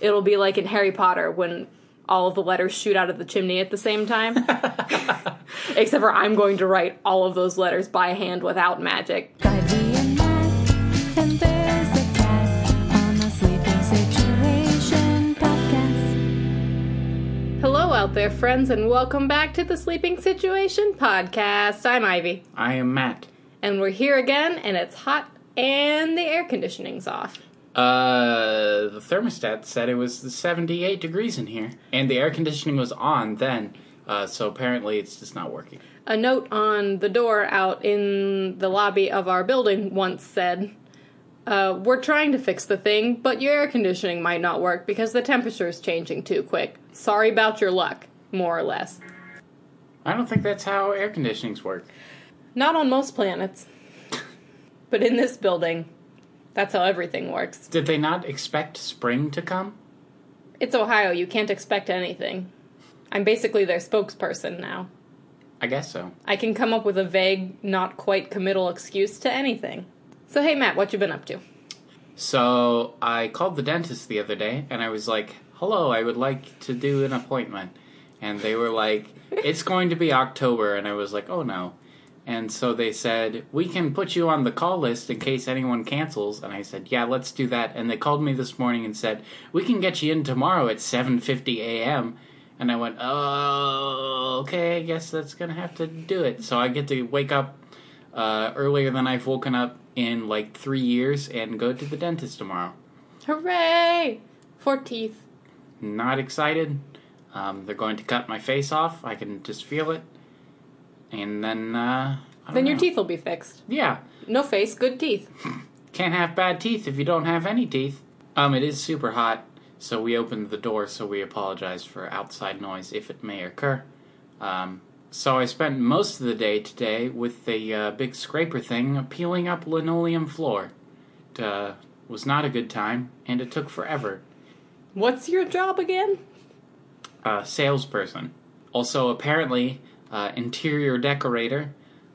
It'll be like in Harry Potter when all of the letters shoot out of the chimney at the same time. Except for I'm going to write all of those letters by hand without magic. Ivy and Matt, and there's a cat on the Sleeping Situation podcast. Hello out there, friends, and welcome back to the Sleeping Situation podcast. I'm Ivy, I am Matt. and we're here again, and it's hot and the air conditioning's off. Uh, the thermostat said it was 78 degrees in here, and the air conditioning was on then. Uh, so apparently it's just not working. A note on the door out in the lobby of our building once said, uh, We're trying to fix the thing, but your air conditioning might not work because the temperature is changing too quick. Sorry about your luck, more or less. I don't think that's how air conditionings work. Not on most planets. but in this building, that's how everything works. Did they not expect spring to come? It's Ohio, you can't expect anything. I'm basically their spokesperson now. I guess so. I can come up with a vague, not quite committal excuse to anything. So, hey, Matt, what you been up to? So I called the dentist the other day, and I was like, "Hello, I would like to do an appointment," and they were like, "It's going to be October," and I was like, "Oh no." And so they said, We can put you on the call list in case anyone cancels. And I said, Yeah, let's do that. And they called me this morning and said, We can get you in tomorrow at 7.50 a.m. And I went, Oh, okay, I guess that's going to have to do it. So I get to wake up uh, earlier than I've woken up in like three years and go to the dentist tomorrow. Hooray! For teeth. Not excited. Um, they're going to cut my face off. I can just feel it. And then, uh, Then your know. teeth will be fixed. Yeah. No face, good teeth. Can't have bad teeth if you don't have any teeth. Um, it is super hot, so we opened the door, so we apologize for outside noise if it may occur. Um, so I spent most of the day today with the uh, big scraper thing peeling up linoleum floor. It uh, was not a good time, and it took forever. What's your job again? Uh, salesperson. Also, apparently, uh, interior decorator,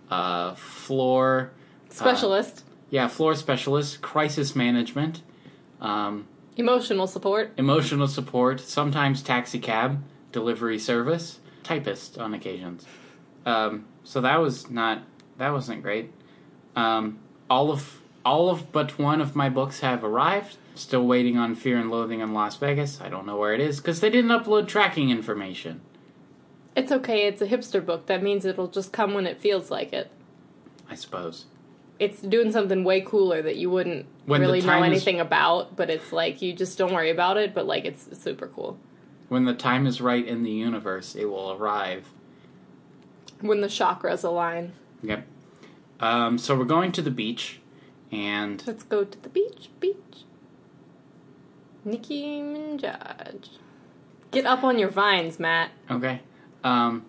uh, floor Specialist. Yeah, floor specialist, crisis management, um, Emotional support. emotional support, sometimes taxi cab, delivery service, typist on occasions. Um, so that was not that wasn't great. Um, all of all of but one of my books have arrived. Still waiting on Fear and Loathing in Las Vegas. I don't know where it is because they didn't upload tracking information. It's okay, it's a hipster book. That means it'll just come when it feels like it. I suppose. It's doing something way cooler that you wouldn't When the really know time is- anything about, but it's like you just don't worry about it, but like it's super cool. When the time is right in the universe, it will arrive. When the chakras align. Yep. Um, so we're going to the beach, and Let's go to the beach, beach. Nicki Minaj. Get up on your vines, Matt. Okay. Um,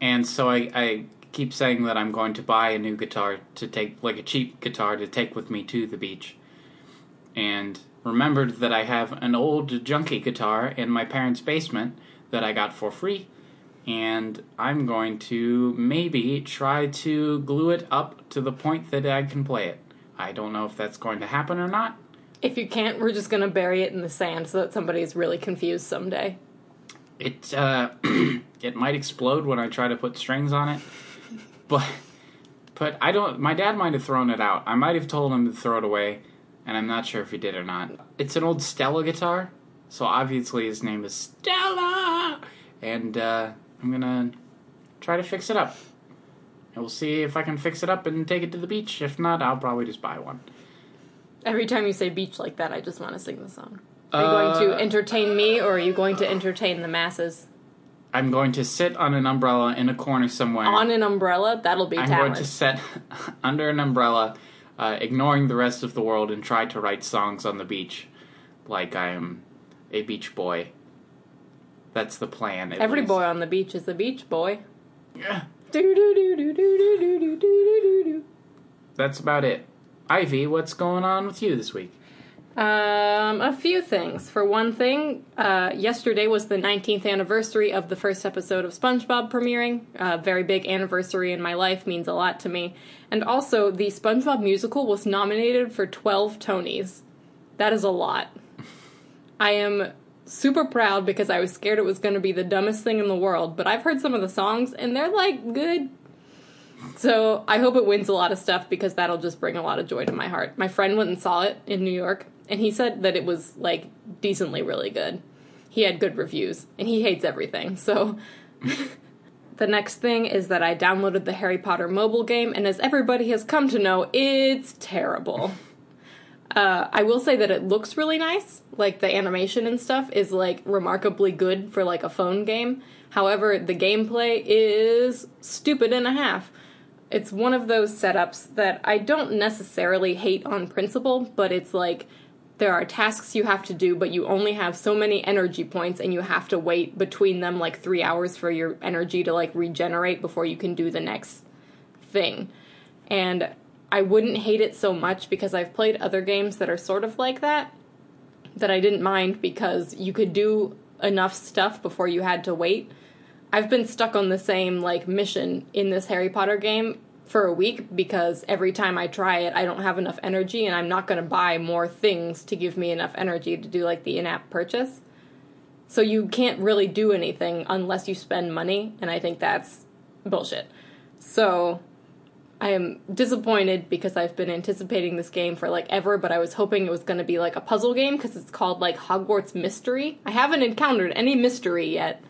and so I, I keep saying that I'm going to buy a new guitar to take, like a cheap guitar to take with me to the beach. And remembered that I have an old junky guitar in my parents' basement that I got for free. And I'm going to maybe try to glue it up to the point that I can play it. I don't know if that's going to happen or not. If you can't, we're just gonna bury it in the sand so that somebody is really confused someday. It uh, it might explode when I try to put strings on it, but but I don't. My dad might have thrown it out. I might have told him to throw it away, and I'm not sure if he did or not. It's an old Stella guitar, so obviously his name is Stella, and uh, I'm gonna try to fix it up. And we'll see if I can fix it up and take it to the beach. If not, I'll probably just buy one. Every time you say beach like that, I just want to sing the song. Are you going to uh, entertain me or are you going to entertain the masses? I'm going to sit on an umbrella in a corner somewhere. On an umbrella? That'll be I'm talent. going to sit under an umbrella, uh, ignoring the rest of the world, and try to write songs on the beach like I am a beach boy. That's the plan. Every least. boy on the beach is a beach boy. Yeah. That's about it. Ivy, what's going on with you this week? Um, a few things. For one thing, uh, yesterday was the 19th anniversary of the first episode of SpongeBob premiering. A very big anniversary in my life, means a lot to me. And also, the SpongeBob musical was nominated for 12 Tonys. That is a lot. I am super proud because I was scared it was going to be the dumbest thing in the world, but I've heard some of the songs and they're like good. So I hope it wins a lot of stuff because that'll just bring a lot of joy to my heart. My friend went and saw it in New York and he said that it was like decently really good. He had good reviews and he hates everything. So the next thing is that I downloaded the Harry Potter mobile game and as everybody has come to know, it's terrible. Uh, I will say that it looks really nice. Like the animation and stuff is like remarkably good for like a phone game. However, the gameplay is stupid and a half. It's one of those setups that I don't necessarily hate on principle, but it's like there are tasks you have to do, but you only have so many energy points and you have to wait between them like three hours for your energy to like regenerate before you can do the next thing. And I wouldn't hate it so much because I've played other games that are sort of like that that I didn't mind because you could do enough stuff before you had to wait. I've been stuck on the same like mission in this Harry Potter game for a week because every time I try it, I don't have enough energy and I'm not going to buy more things to give me enough energy to do like the in-app purchase. So you can't really do anything unless you spend money, and I think that's bullshit. So I am disappointed because I've been anticipating this game for like ever, but I was hoping it was going to be like a puzzle game because it's called like Hogwarts Mystery. I haven't encountered any mystery yet,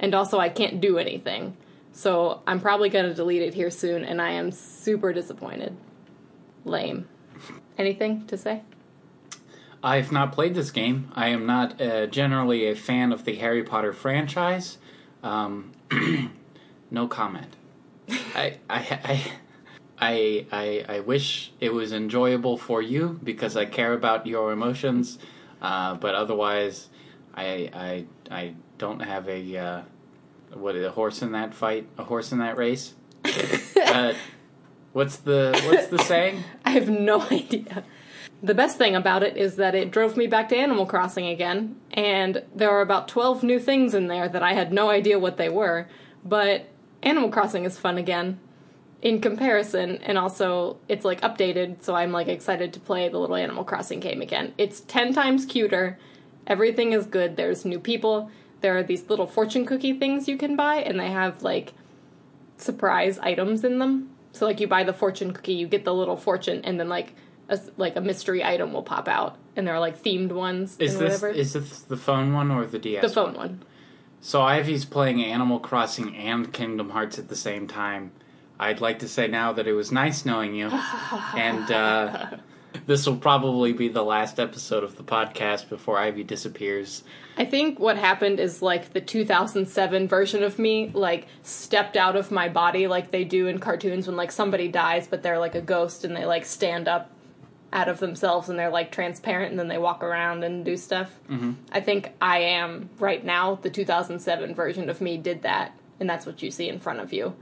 and also I can't do anything. So I'm probably going to delete it here soon, and I am super disappointed. Lame. Anything to say? I've not played this game. I am not uh, generally a fan of the Harry Potter franchise. Um, no comment. I, I, I, I, I, wish it was enjoyable for you because I care about your emotions, uh, but otherwise, I, I, I don't have a uh, what a horse in that fight, a horse in that race. uh, what's the what's the saying? I have no idea. The best thing about it is that it drove me back to Animal Crossing again, and there are about 12 new things in there that I had no idea what they were, but Animal Crossing is fun again in comparison, and also it's like updated, so I'm like excited to play the little Animal Crossing game again. It's 10 times cuter, everything is good, there's new people, there are these little fortune cookie things you can buy, and they have like surprise items in them. So like you buy the fortune cookie, you get the little fortune, and then like a, like a mystery item will pop out, and there are like themed ones Is this whatever. is this the phone one or the DS? the phone one. So Ivy's playing Animal Crossing and Kingdom Hearts at the same time. I'd like to say now that it was nice knowing you, and uh, this will probably be the last episode of the podcast before Ivy disappears. I think what happened is like the 2007 version of me like stepped out of my body like they do in cartoons when like somebody dies but they're like a ghost and they like stand up out of themselves and they're like transparent and then they walk around and do stuff. Mm-hmm. I think I am right now the 2007 version of me did that and that's what you see in front of you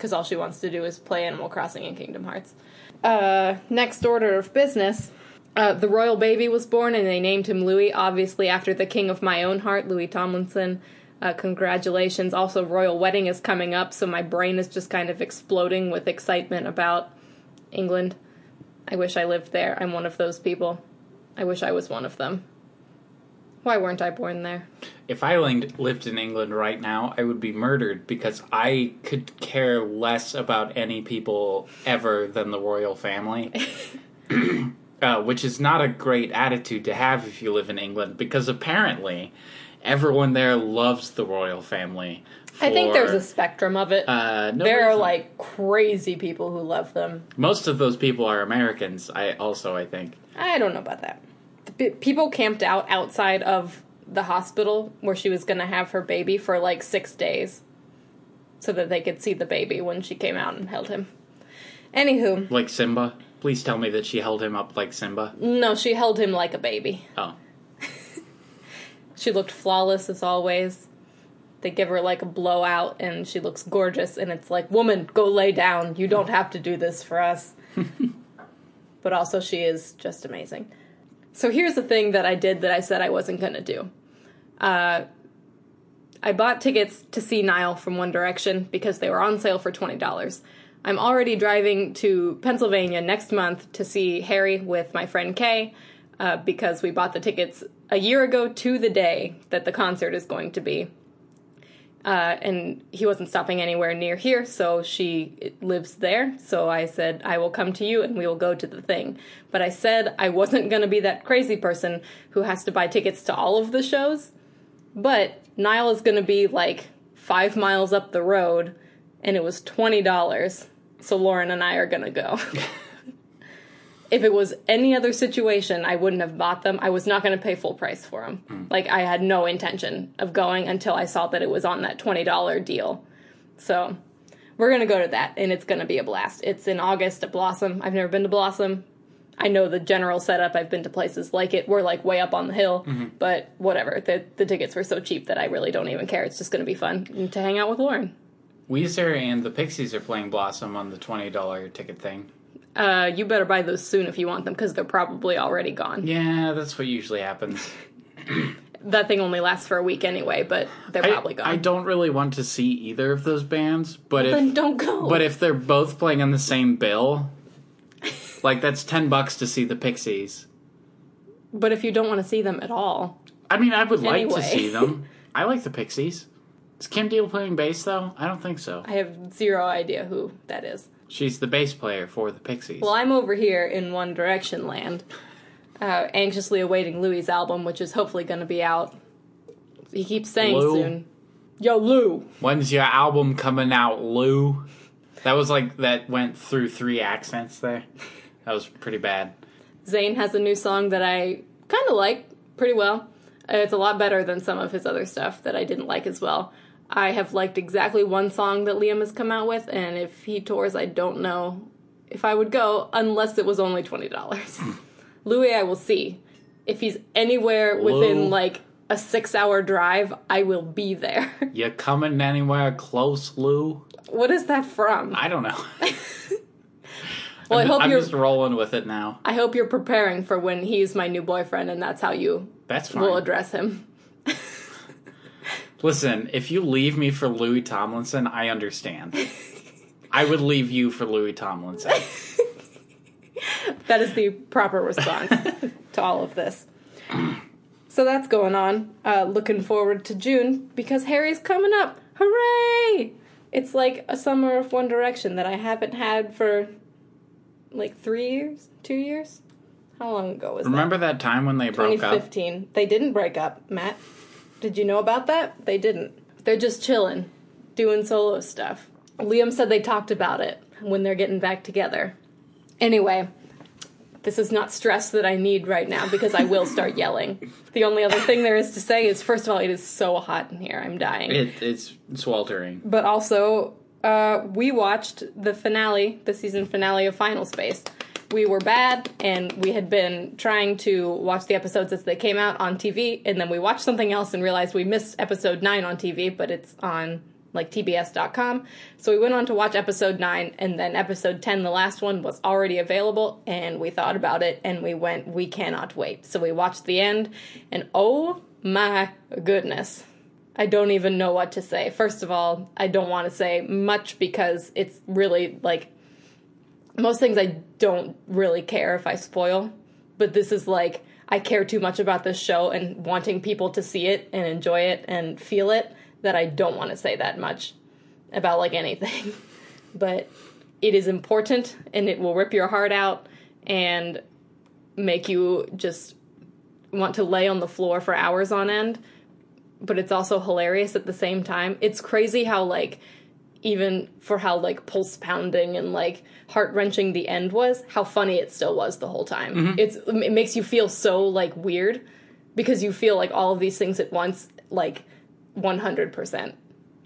because all she wants to do is play Animal Crossing and Kingdom Hearts. Uh, next order of business. Uh, the royal baby was born, and they named him Louis, obviously after the king of my own heart, Louis Tomlinson. Uh, congratulations. Also, royal wedding is coming up, so my brain is just kind of exploding with excitement about England. I wish I lived there. I'm one of those people. I wish I was one of them. Why weren't I born there? If I lived in England right now, I would be murdered because I could care less about any people ever than the royal family. uh, which is not a great attitude to have if you live in England because apparently everyone there loves the royal family. I think there's a spectrum of it. Uh, no, there there's are like crazy people who love them. most of those people are Americans. I also I think. I don't know about that. Pe- people camped out outside of the hospital where she was going to have her baby for like six days so that they could see the baby when she came out and held him. Anywho, Like Simba. Please tell me that she held him up like Simba. no, she held him like a baby. Oh. She looked flawless as always. They give her like a blowout and she looks gorgeous, and it's like, woman, go lay down. You don't have to do this for us. but also, she is just amazing. So, here's the thing that I did that I said I wasn't going to do. Uh, I bought tickets to see Niall from One Direction because they were on sale for $20. I'm already driving to Pennsylvania next month to see Harry with my friend Kay uh, because we bought the tickets a year ago to the day that the concert is going to be. Uh, and he wasn't stopping anywhere near here, so she lives there. So I said, I will come to you and we will go to the thing. But I said I wasn't going to be that crazy person who has to buy tickets to all of the shows. But Niall is going to be like five miles up the road, and it was $20. So Lauren and I are going to go. if it was any other situation, I wouldn't have bought them. I was not going to pay full price for them. Hmm. Like I had no intention of going until I saw that it was on that twenty dollar deal. So we're gonna go to that, and it's gonna be a blast. It's in August at Blossom. I've never been to Blossom. I know the general setup. I've been to places like it. We're like way up on the hill, mm-hmm. but whatever. The the tickets were so cheap that I really don't even care. It's just gonna be fun to hang out with Lauren. Weezer and the Pixies are playing Blossom on the twenty dollar ticket thing. Uh, you better buy those soon if you want them because they're probably already gone. Yeah, that's what usually happens. That thing only lasts for a week anyway, but they're I, probably gone. I don't really want to see either of those bands, but if then don't go. but if they're both playing on the same bill, like that's ten bucks to see the Pixies. But if you don't want to see them at all, I mean, I would like to see them. I like the Pixies. Is Kim Deal playing bass though? I don't think so. I have zero idea who that is. She's the bass player for the Pixies. Well, I'm over here in One Direction land, uh, anxiously awaiting Louis' album, which is hopefully going to be out. He keeps saying Lou? soon. Yo, Lou! When's your album coming out, Lou? That was like that went through three accents there. That was pretty bad. Zayn has a new song that I kind of like pretty well. Uh, It's a lot better than some of his other stuff that I didn't like as well. I have liked exactly one song that Liam has come out with, and if he tours, I don't know if I would go unless it was only $20. Louis, I will see. If he's anywhere within Lou. like a six hour drive, I will be there. You coming anywhere close, Lou? what is that from? I don't know. well, I I'm, hope I'm you're. just rolling with it now. I hope you're preparing for when he's my new boyfriend, and that's how you That's fine. will address him. Listen, if you leave me for Louis Tomlinson, I understand. I would leave you for Louis Tomlinson. That is the proper response to all of this. So that's going on. Uh, looking forward to June because Harry's coming up. Hooray! It's like a summer of One Direction that I haven't had for like three years, two years. How long ago was that? Remember that time when they broke up? 2015. They didn't break up, Matt. Did you know about that? They didn't. They're just chilling, doing solo stuff. Liam said they talked about it when they're getting back together. Anyway, this is not stress that I need right now because I will start yelling. The only other thing there is to say is first of all, it is so hot in here. I'm dying. It, it's sweltering. but also, uh, we watched the finale, the season finale of Final Space. We were bad, and we had been trying to watch the episodes as they came out on TV, and then we watched something else and realized we missed episode 9 on TV, but it's on like tbs.com. So we went on to watch episode 9, and then episode 10, the last one, was already available, and we thought about it, and we went, we cannot wait. So we watched the end, and oh my goodness. I don't even know what to say. First of all, I don't want to say much because it's really like most things I don't really care if I spoil, but this is like I care too much about this show and wanting people to see it and enjoy it and feel it that I don't want to say that much about like anything. but it is important and it will rip your heart out and make you just want to lay on the floor for hours on end but it's also hilarious at the same time. It's crazy how like even for how like pulse pounding and like heart wrenching the end was, how funny it still was the whole time. Mm-hmm. It's it makes you feel so like weird because you feel like all of these things at once like 100%.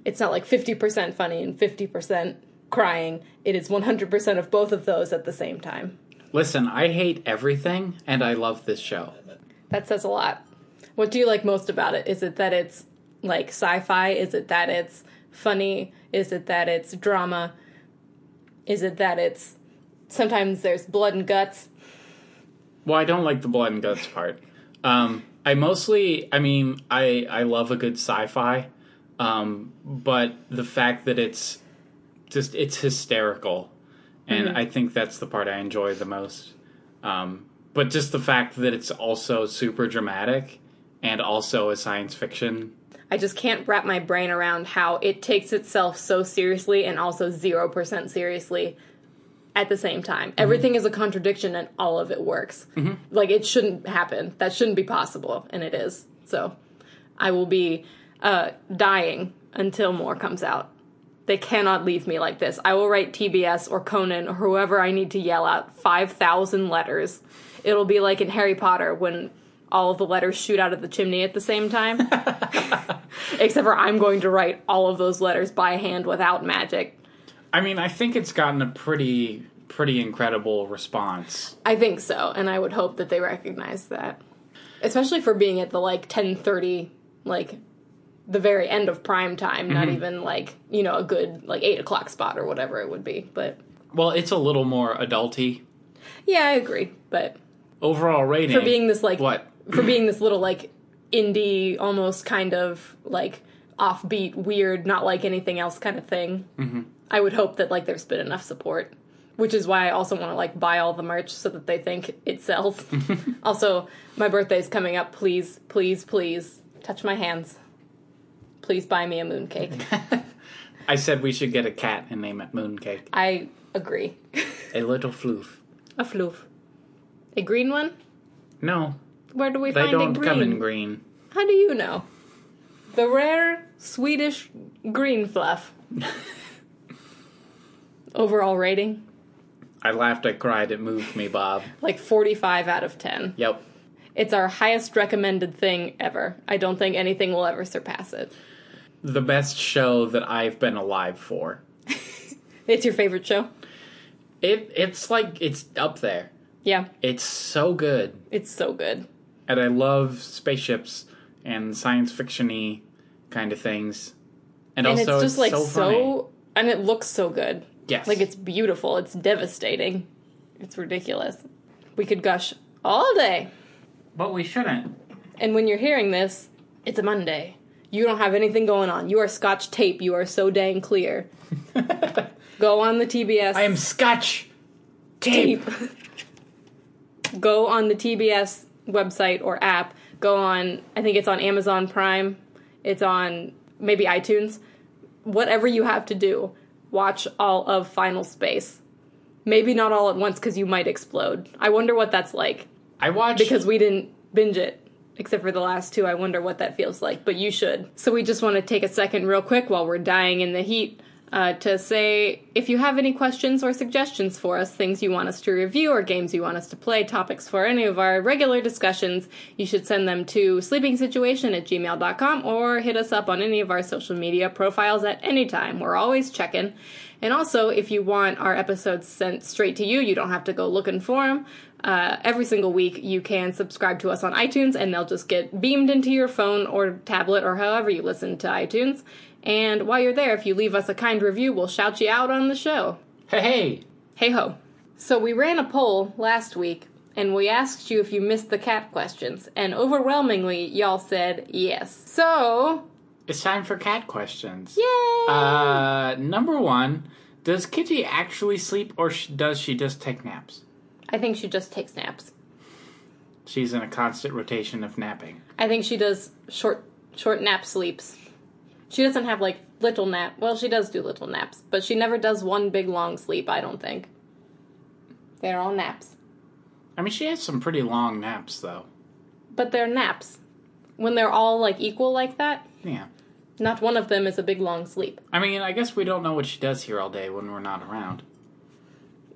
It's not like 50% funny and 50% crying. It is 100% of both of those at the same time. Listen, I hate everything, and I love this show. That says a lot. What do you like most about it? Is it that it's like sci-fi? Is it that it's funny? Is it that it's drama? Is it that it's sometimes there's blood and guts? Well, I don't like the blood and guts part. Um, I mostly, I mean, I I love a good sci-fi, um, but the fact that it's just it's hysterical, and I think that's the part I enjoy the most. Um, but just the fact that it's also super dramatic and also a science fiction. I just can't wrap my brain around how it takes itself so seriously and also 0% seriously at the same time. Everything is a contradiction and all of it works. Like it shouldn't happen. That shouldn't be possible and it is. So I will be uh, dying until more comes out. They cannot leave me like this. I will write TBS or Conan or whoever I need to yell out 5,000 letters. It'll be like in Harry Potter when all of the letters shoot out of the chimney at the same time. Except for I'm going to write all of those letters by hand without magic. I mean, I think it's gotten a pretty pretty incredible response. I think so, and I would hope that they recognize that. Especially for being at the like 10:30 like the very end of prime time, not mm-hmm. even like, you know, a good like eight o'clock spot or whatever it would be. But Well, it's a little more adulty. yeah, I agree. But Overall rating for being this like what? For being this little like indie almost kind of like offbeat weird not like anything else kind of thing. Mm-hmm. i would hope that like there's been enough support which is why i also want to like buy all the merch so that they think it sells. Also my birthday's coming up. Please please please touch my hands. Please buy me a mooncake. I said we should get a cat and name it Mooncake. i agree. A little floof. a floof. A green one? No, where do we they find don't green come in green. How do you know? The rare Swedish green fluff. Overall rating? I laughed, I cried, it moved me, Bob. Like 45 out of 10. Yep. It's our highest recommended thing ever. I don't think anything will ever surpass it. The best show that I've been alive for. It's your favorite show? It it's like it's up there. Yeah, It's so good. it's so good. And I love spaceships and science fiction-y kind of things. And, And also it's just like so, so, funny. and it looks so good. Yes. Like it's beautiful. It's devastating. It's ridiculous. We could gush all day. But we shouldn't. And when you're hearing this, it's a Monday. You don't have anything going on. You are scotch tape. You are so dang clear. Go on the TBS I am Scotch tape. Go on the TBS website or app. Go on, I think it's on Amazon Prime. It's on maybe iTunes. Whatever you have to do, watch all of Final Space. Maybe not all at once because you might explode. I wonder what that's like. I watched because we didn't binge it except for the last two. I wonder what that feels like, but you should. So we just want to take a second, real quick, while we're dying in the heat. Uh, to say if you have any questions or suggestions for us, things you want us to review or games you want us to play, topics for any of our regular discussions, you should send them to sleepingsituation at gmail.com or hit us up on any of our social media profiles at any time. We're always checking. And also, if you want our episodes sent straight to you, you don't have to go looking for them. Uh, every single week, you can subscribe to us on iTunes, and they'll just get beamed into your phone or tablet or however you listen to iTunes. And while you're there, if you leave us a kind review, we'll shout you out on the show. Hey, hey. Hey ho. So we ran a poll last week, and we asked you if you missed the cat questions, and overwhelmingly, y'all said yes. So, It's time for cat questions. yay! Uh, number one, does Kitty actually sleep or sh- does she just take naps? I think she just takes naps. She's in a constant rotation of napping. I think she does short short nap sleeps. She doesn't have like little nap. Well, she does do little naps, but she never does one big long sleep, I don't think. They're all naps. I mean, she has some pretty long naps, though. But they're naps. When they're all like equal like that, Yeah. not one of them is a big long sleep. I mean, I guess we don't know what she does here all day when we're not around.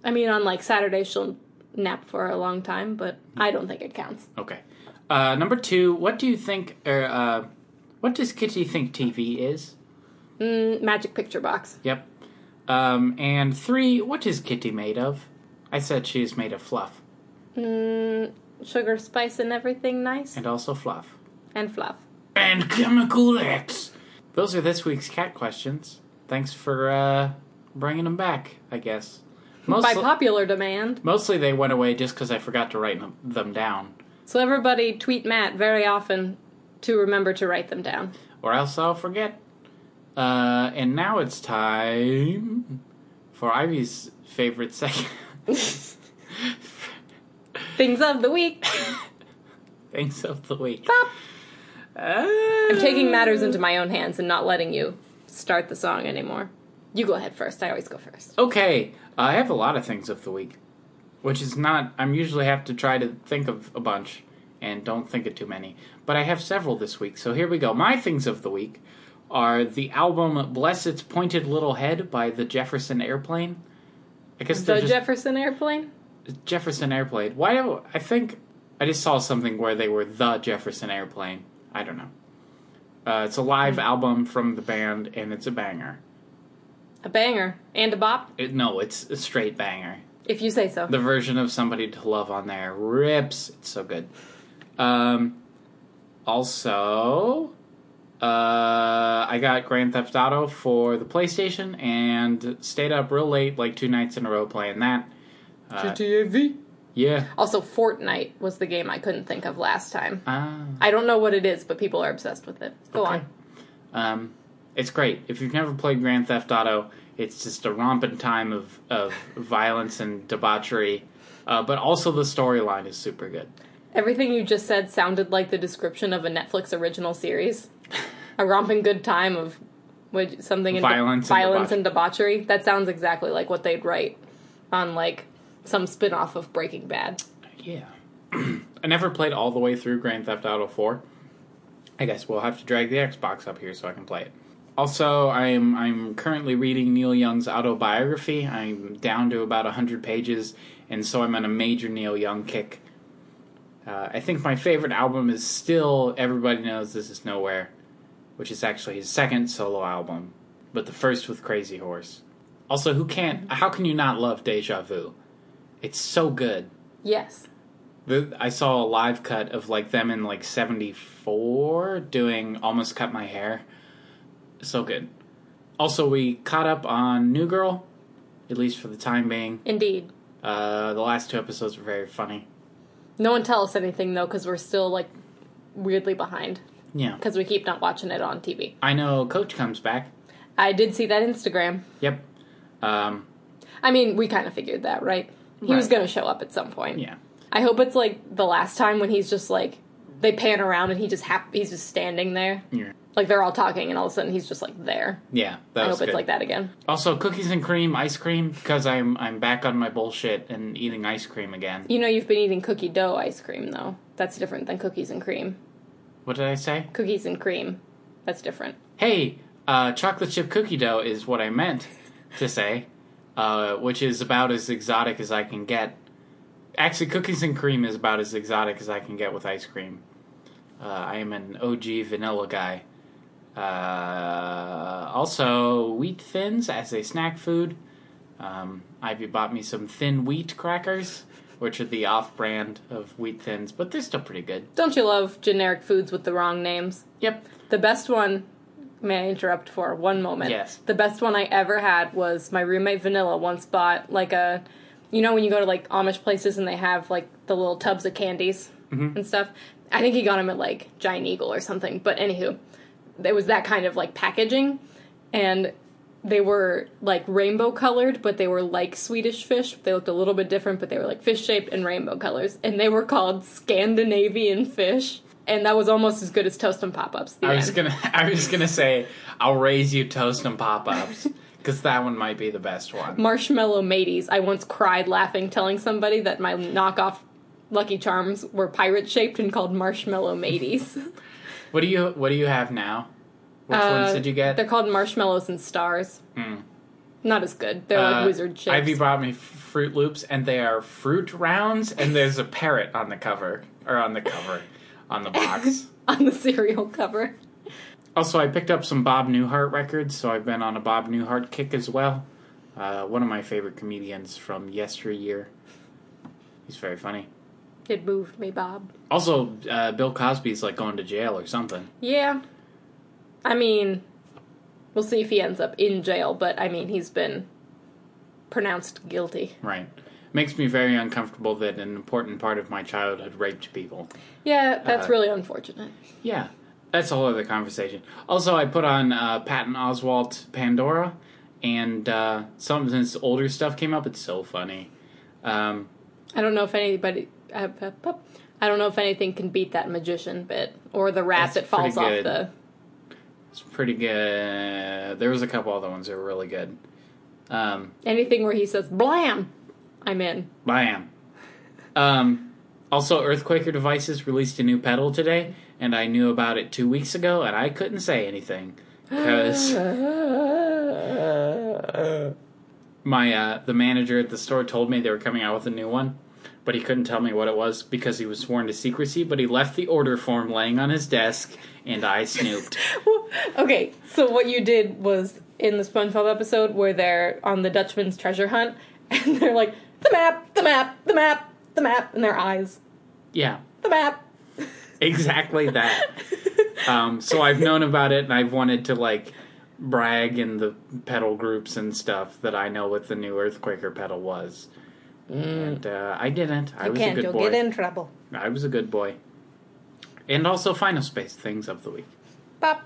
I mean, on like Saturday she'll nap for a long time, but I don't think it counts. Okay. Uh, number two, what do you think, or, uh, what does Kitty think TV is? Mm, magic picture box. Yep. Um, and three, what is Kitty made of? I said she's made of fluff. Mm, sugar, spice, and everything nice. And also fluff. And fluff. And chemical X. Those are this week's cat questions. Thanks for uh, bringing them back, I guess. By Mostly, popular demand. mostly they went away just because I forgot to write them down. So everybody tweet Matt very often to remember to write them down. Or else I'll forget. Uh, and now it's time for Ivy's favorite segment. Things of the week. Things of the week. Pop. I'm taking matters into my own hands and not letting you start the song anymore. You go ahead first. I always go first. Okay, I have a lot of things of the week, which is not. I'm usually have to try to think of a bunch and don't think of too many, but I have several this week. So here we go. My things of the week are the album "Bless Its Pointed Little Head" by the Jefferson Airplane. I guess The just Jefferson Airplane? Jefferson Airplane. Why do I think I just saw something where they were the Jefferson Airplane? I don't know. Uh, it's a live album from the band, and it's a banger. A banger. And a bop, It, no, it's a straight banger. if you say so. The version of "Somebody to Love" on there rips. It's so good. Um, also, uh, I got Grand Theft Auto for the PlayStation and stayed up real late, like two nights in a row, playing that. Uh, GTA V. yeah. Also, Fortnite was the game I couldn't think of last time. Ah. I don't know what it is, but people are obsessed with it. Go Okay. on. Um, it's great. If you've never played Grand Theft Auto, it's just a romping time of, of violence and debauchery. Uh, but also the storyline is super good. Everything you just said sounded like the description of a Netflix original series. A romping good time of what, something in Violence and violence debauch- and debauchery. That sounds exactly like what they'd write on like some spin-off of Breaking Bad. Yeah. I never played all the way through Grand Theft Auto 4. I guess we'll have to drag the Xbox up here so I can play it. Also, I'm I'm currently reading Neil Young's autobiography. I'm down to about 100 pages, and so I'm on a major Neil Young kick. Uh, I think my favorite album is still Everybody Knows This Is Nowhere, which is actually his second solo album, but the first with Crazy Horse. Also, who can't? How can you not love Deja Vu? It's so good. Yes. The, I saw a live cut of like them in like '74 doing "Almost Cut My Hair." So good. Also, we caught up on New Girl, at least for the time being. Indeed. Uh, the last two episodes were very funny. No one tell us anything though, because we're still like weirdly behind Yeah, because we keep not watching it on TV. I know. Coach comes back. I did see that Instagram. Yep. Um, I mean, we kind of figured that, right? He was Right. going to show up at some point. yeah. I hope it's like the last time when he's just like they pan around and he just hap- he's just standing there. Yeah. Like they're all talking and all of a sudden he's just like there. Yeah, I hope it's like that again. Also, cookies and cream, ice cream, because I'm I'm back on my bullshit and eating ice cream again. You know you've been eating cookie dough ice cream though. That's different than cookies and cream. What did I say? Cookies and cream. That's different. Hey, uh, chocolate chip cookie dough is what I meant to say, uh, which is about as exotic as I can get. Actually, cookies and cream is about as exotic as I can get with ice cream. Uh, I am an OG vanilla guy. Uh, also, wheat thins as a snack food. Um, Ivy bought me some thin wheat crackers, which are the off brand of wheat thins, but they're still pretty good. Don't you love generic foods with the wrong names? Yep. The best one, may I interrupt for one moment? Yes. The best one I ever had was my roommate Vanilla once bought like a, you know, when you go to like Amish places and they have like the little tubs of candies and stuff. I think he got them at like Giant Eagle or something. But anywho, it was that kind of like packaging, and they were like rainbow colored, but they were like Swedish fish. They looked a little bit different, but they were like fish shaped and rainbow colors, and they were called Scandinavian fish. And that was almost as good as toast and pop ups. I was gonna, I was gonna say, I'll raise you toast and pop ups because that one might be the best one. marshmallow mateys. I once cried laughing telling somebody that my knockoff Lucky Charms were pirate shaped and called marshmallow mateys. What do you, what do you have now? Which ones Uh, did you get? They're called marshmallows and stars. Hmm. Not as good. They're Uh, like wizard shapes. Ivy brought me Froot Loops, and they are fruit rounds, and there's a parrot on the cover or on the cover, on the box. on the cereal cover. also, I picked up some Bob Newhart records, so I've been on a Bob Newhart kick as well. Uh, one of my favorite comedians from yesteryear. He's very funny. It moved me, Bob. Also, uh, Bill Cosby's like going to jail or something. Yeah. I mean, we'll see if he ends up in jail, but I mean, he's been pronounced guilty. Right. Makes me very uncomfortable that an important part of my childhood raped people. Yeah, that's Uh, really unfortunate. Yeah, that's a whole other conversation. Also, I put on uh, Patton Oswalt Pandora, and uh, some of his older stuff came up. It's so funny. Um, I don't know if anybody. Uh, uh, I don't know if anything can beat that magician bit. or the rat That's that falls off the. It's pretty good. There was a couple other ones that were really good. Um, Anything where he says "blam," I'm in. bam. Um, also, Earthquaker Devices released a new pedal today, and I knew about it two weeks ago, and I couldn't say anything because my uh, the manager at the store told me they were coming out with a new one, but he couldn't tell me what it was because he was sworn to secrecy. But he left the order form laying on his desk, and I snooped. okay, so what you did was in the SpongeBob episode where they're on the Dutchman's treasure hunt, and they're like, "The map, the map, the map, the map," in their eyes, yeah, the map. exactly that. Um, so I've known about it, and I've wanted to like brag in the pedal groups and stuff that I know what the new Earthquaker pedal was. And uh, I didn't. I you was can't. a good You'll boy. get in trouble. I was a good boy. And also Final Space things of the week. Bop.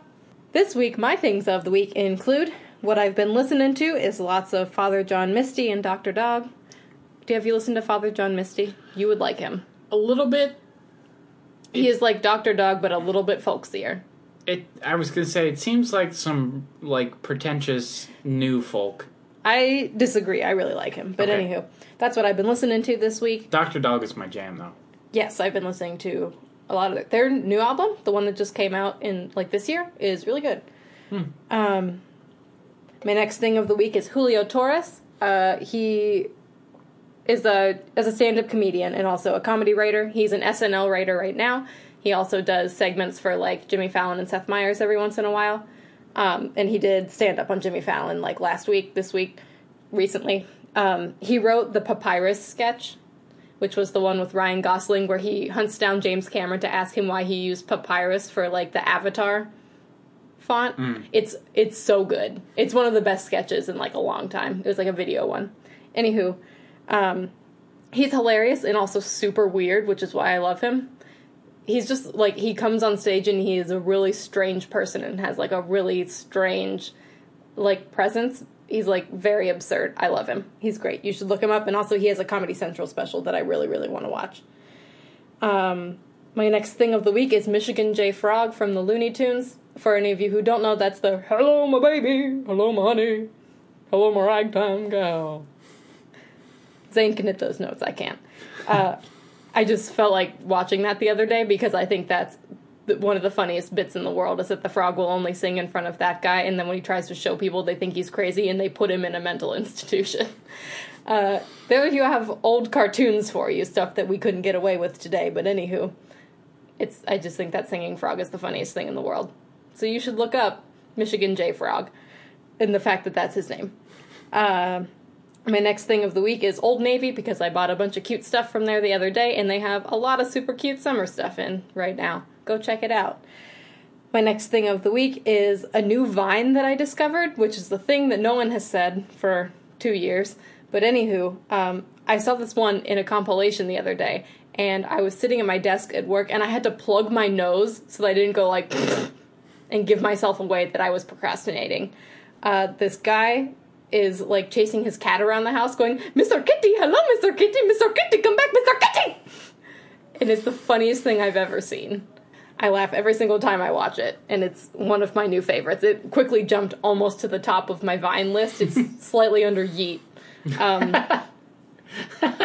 This week, my things of the week include what I've been listening to is lots of Father John Misty and Dr. Dog. Do you have you listened to Father John Misty? You would like him. A little bit. He is like Dr. Dog, but a little bit folksier. It. I was gonna say it seems like some like pretentious new folk. I disagree. I really like him. But Okay. anywho, that's what I've been listening to this week. Doctor Dog is my jam though. Yes, I've been listening to a lot of their, their new album. The one that just came out in like this year is really good. Um, my next thing of the week is Julio Torres. Uh, he is a as a stand up comedian and also a comedy writer. He's an SNL writer right now. He also does segments for like Jimmy Fallon and Seth Meyers every once in a while. Um, and he did stand up on Jimmy Fallon like last week, this week, recently. Um, he wrote the Papyrus sketch, which was the one with Ryan Gosling where he hunts down James Cameron to ask him why he used papyrus for like the Avatar font. It's it's so good. It's one of the best sketches in like a long time. It was like a video one. Anywho, um, he's hilarious and also super weird, which is why I love him. He's just like he comes on stage and he is a really strange person and has like a really strange like presence. He's like very absurd. I love him. He's great. You should look him up. And also, he has a Comedy Central special that I really, really want to watch. Um, my next thing of the week is Michigan J. Frog from the Looney Tunes. For any of you who don't know, that's the "Hello, my baby, hello, my honey, hello, my ragtime gal." Zayn can hit those notes. I can't. Uh, I just felt like watching that the other day because I think that's one of the funniest bits in the world is that the frog will only sing in front of that guy, and then when he tries to show people, they think he's crazy and they put him in a mental institution. Uh, there you have old cartoons for you, stuff that we couldn't get away with today. But anywho, it's I just think that singing frog is the funniest thing in the world. So you should look up Michigan J Frog, and the fact that that's his name. Uh, my next thing of the week is Old Navy because I bought a bunch of cute stuff from there the other day, and they have a lot of super cute summer stuff in right now. Go check it out. My next thing of the week is a new Vine that I discovered, which is the thing that no one has said for two years. But anywho, um, I saw this one in a compilation the other day, and I was sitting at my desk at work, and I had to plug my nose so that I didn't go like and give myself away that I was procrastinating. Uh, this guy is like chasing his cat around the house, going, "Mr. Kitty, hello, Mr. Kitty, Mr. Kitty, come back, Mr. Kitty!" And it's the funniest thing I've ever seen. I laugh every single time I watch it, and it's one of my new favorites. It quickly jumped almost to the top of my Vine list. It's slightly under Yeet. Um,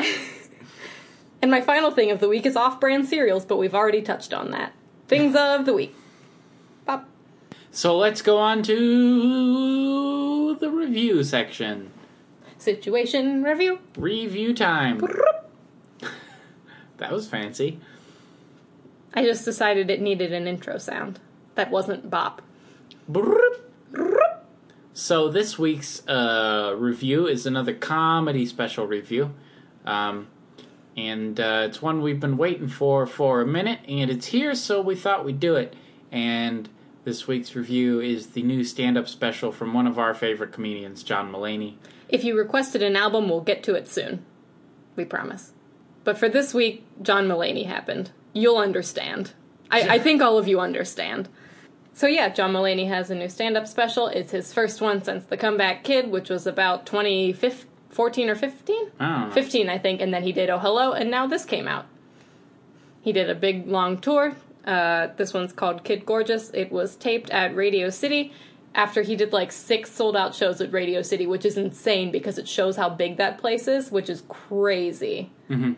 and my final thing of the week is off brand cereals, but we've already touched on that. Things of the week. Bop. So let's go on to the review section. Situation review. Review time. that was fancy. I just decided it needed an intro sound. That wasn't bop. So this week's uh, review is another comedy special review, um, and uh, it's one we've been waiting for for a minute, and it's here, so we thought we'd do it. And this week's review is the new stand-up special from one of our favorite comedians, John Mulaney. If you requested an album, we'll get to it soon. We promise. But for this week, John Mulaney happened. You'll understand. I, I think all of you understand. So yeah, John Mulaney has a new stand-up special. It's his first one since The Comeback Kid, which was about 2014 or 15? I don't know. 15, I think, and then he did Oh Hello, and now this came out. He did a big long tour. Uh, this one's called Kid Gorgeous. It was taped at Radio City after he did like six sold out shows at Radio City, which is insane because it shows how big that place is, which is crazy. Mhm.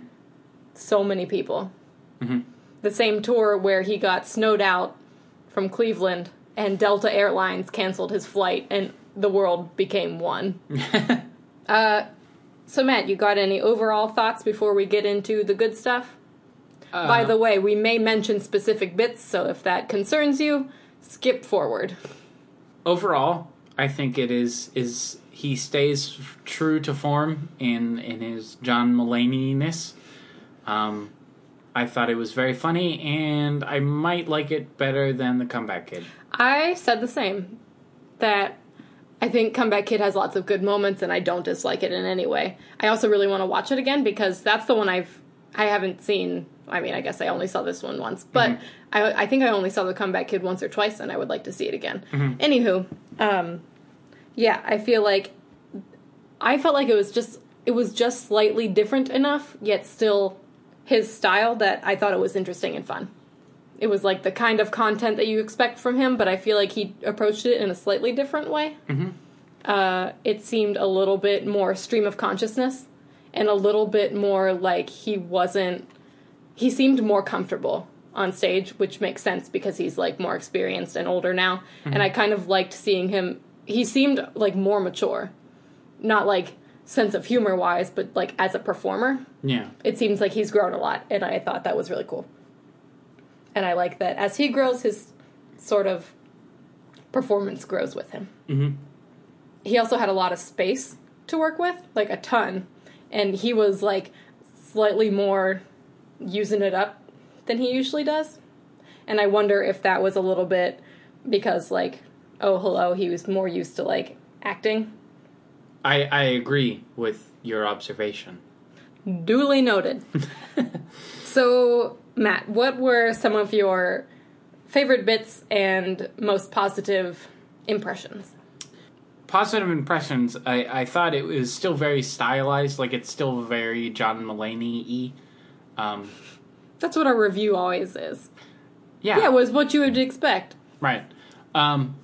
So many people. Mhm. The same tour where he got snowed out from Cleveland and Delta Airlines canceled his flight and the world became one. uh, so, Matt, you got any overall thoughts before we get into the good stuff? By the way, we may mention specific bits, so if that concerns you, skip forward. overall, I think it is is he stays true to form in in his John Mulaney ness. Um, I thought it was very funny, and I might like it better than the Comeback Kid. I said the same. That I think Comeback Kid has lots of good moments, and I don't dislike it in any way. I also really want to watch it again because that's the one I've I haven't seen. I mean, I guess I only saw this one once, but I, I think I only saw the Comeback Kid once or twice, and I would like to see it again. Anywho, um, yeah, I feel like I felt like it was just it was just slightly different enough, yet still his style that I thought it was interesting and fun. It was like the kind of content that you expect from him, but I feel like he approached it in a slightly different way. Uh, it seemed a little bit more stream of consciousness and a little bit more like he wasn't. He seemed more comfortable on stage, which makes sense because he's like more experienced and older now. And I kind of liked seeing him. He seemed like more mature, not like sense of humor wise, but like as a performer Yeah, it seems like he's grown a lot, and I thought that was really cool. And I like that as he grows, his sort of performance grows with him. Mhm. He also had a lot of space to work with, like a ton, and he was like slightly more using it up than he usually does. And I wonder if that was a little bit because, like, oh, hello, he was more used to like acting. I I agree with your observation. Duly noted. so, Matt, what were some of your favorite bits and most positive impressions? Positive impressions. I I thought it was still very stylized, like it's still very John Mulaney y. Um, That's what our review always is. yeah, Yeah, it was what you would expect. Right. Um,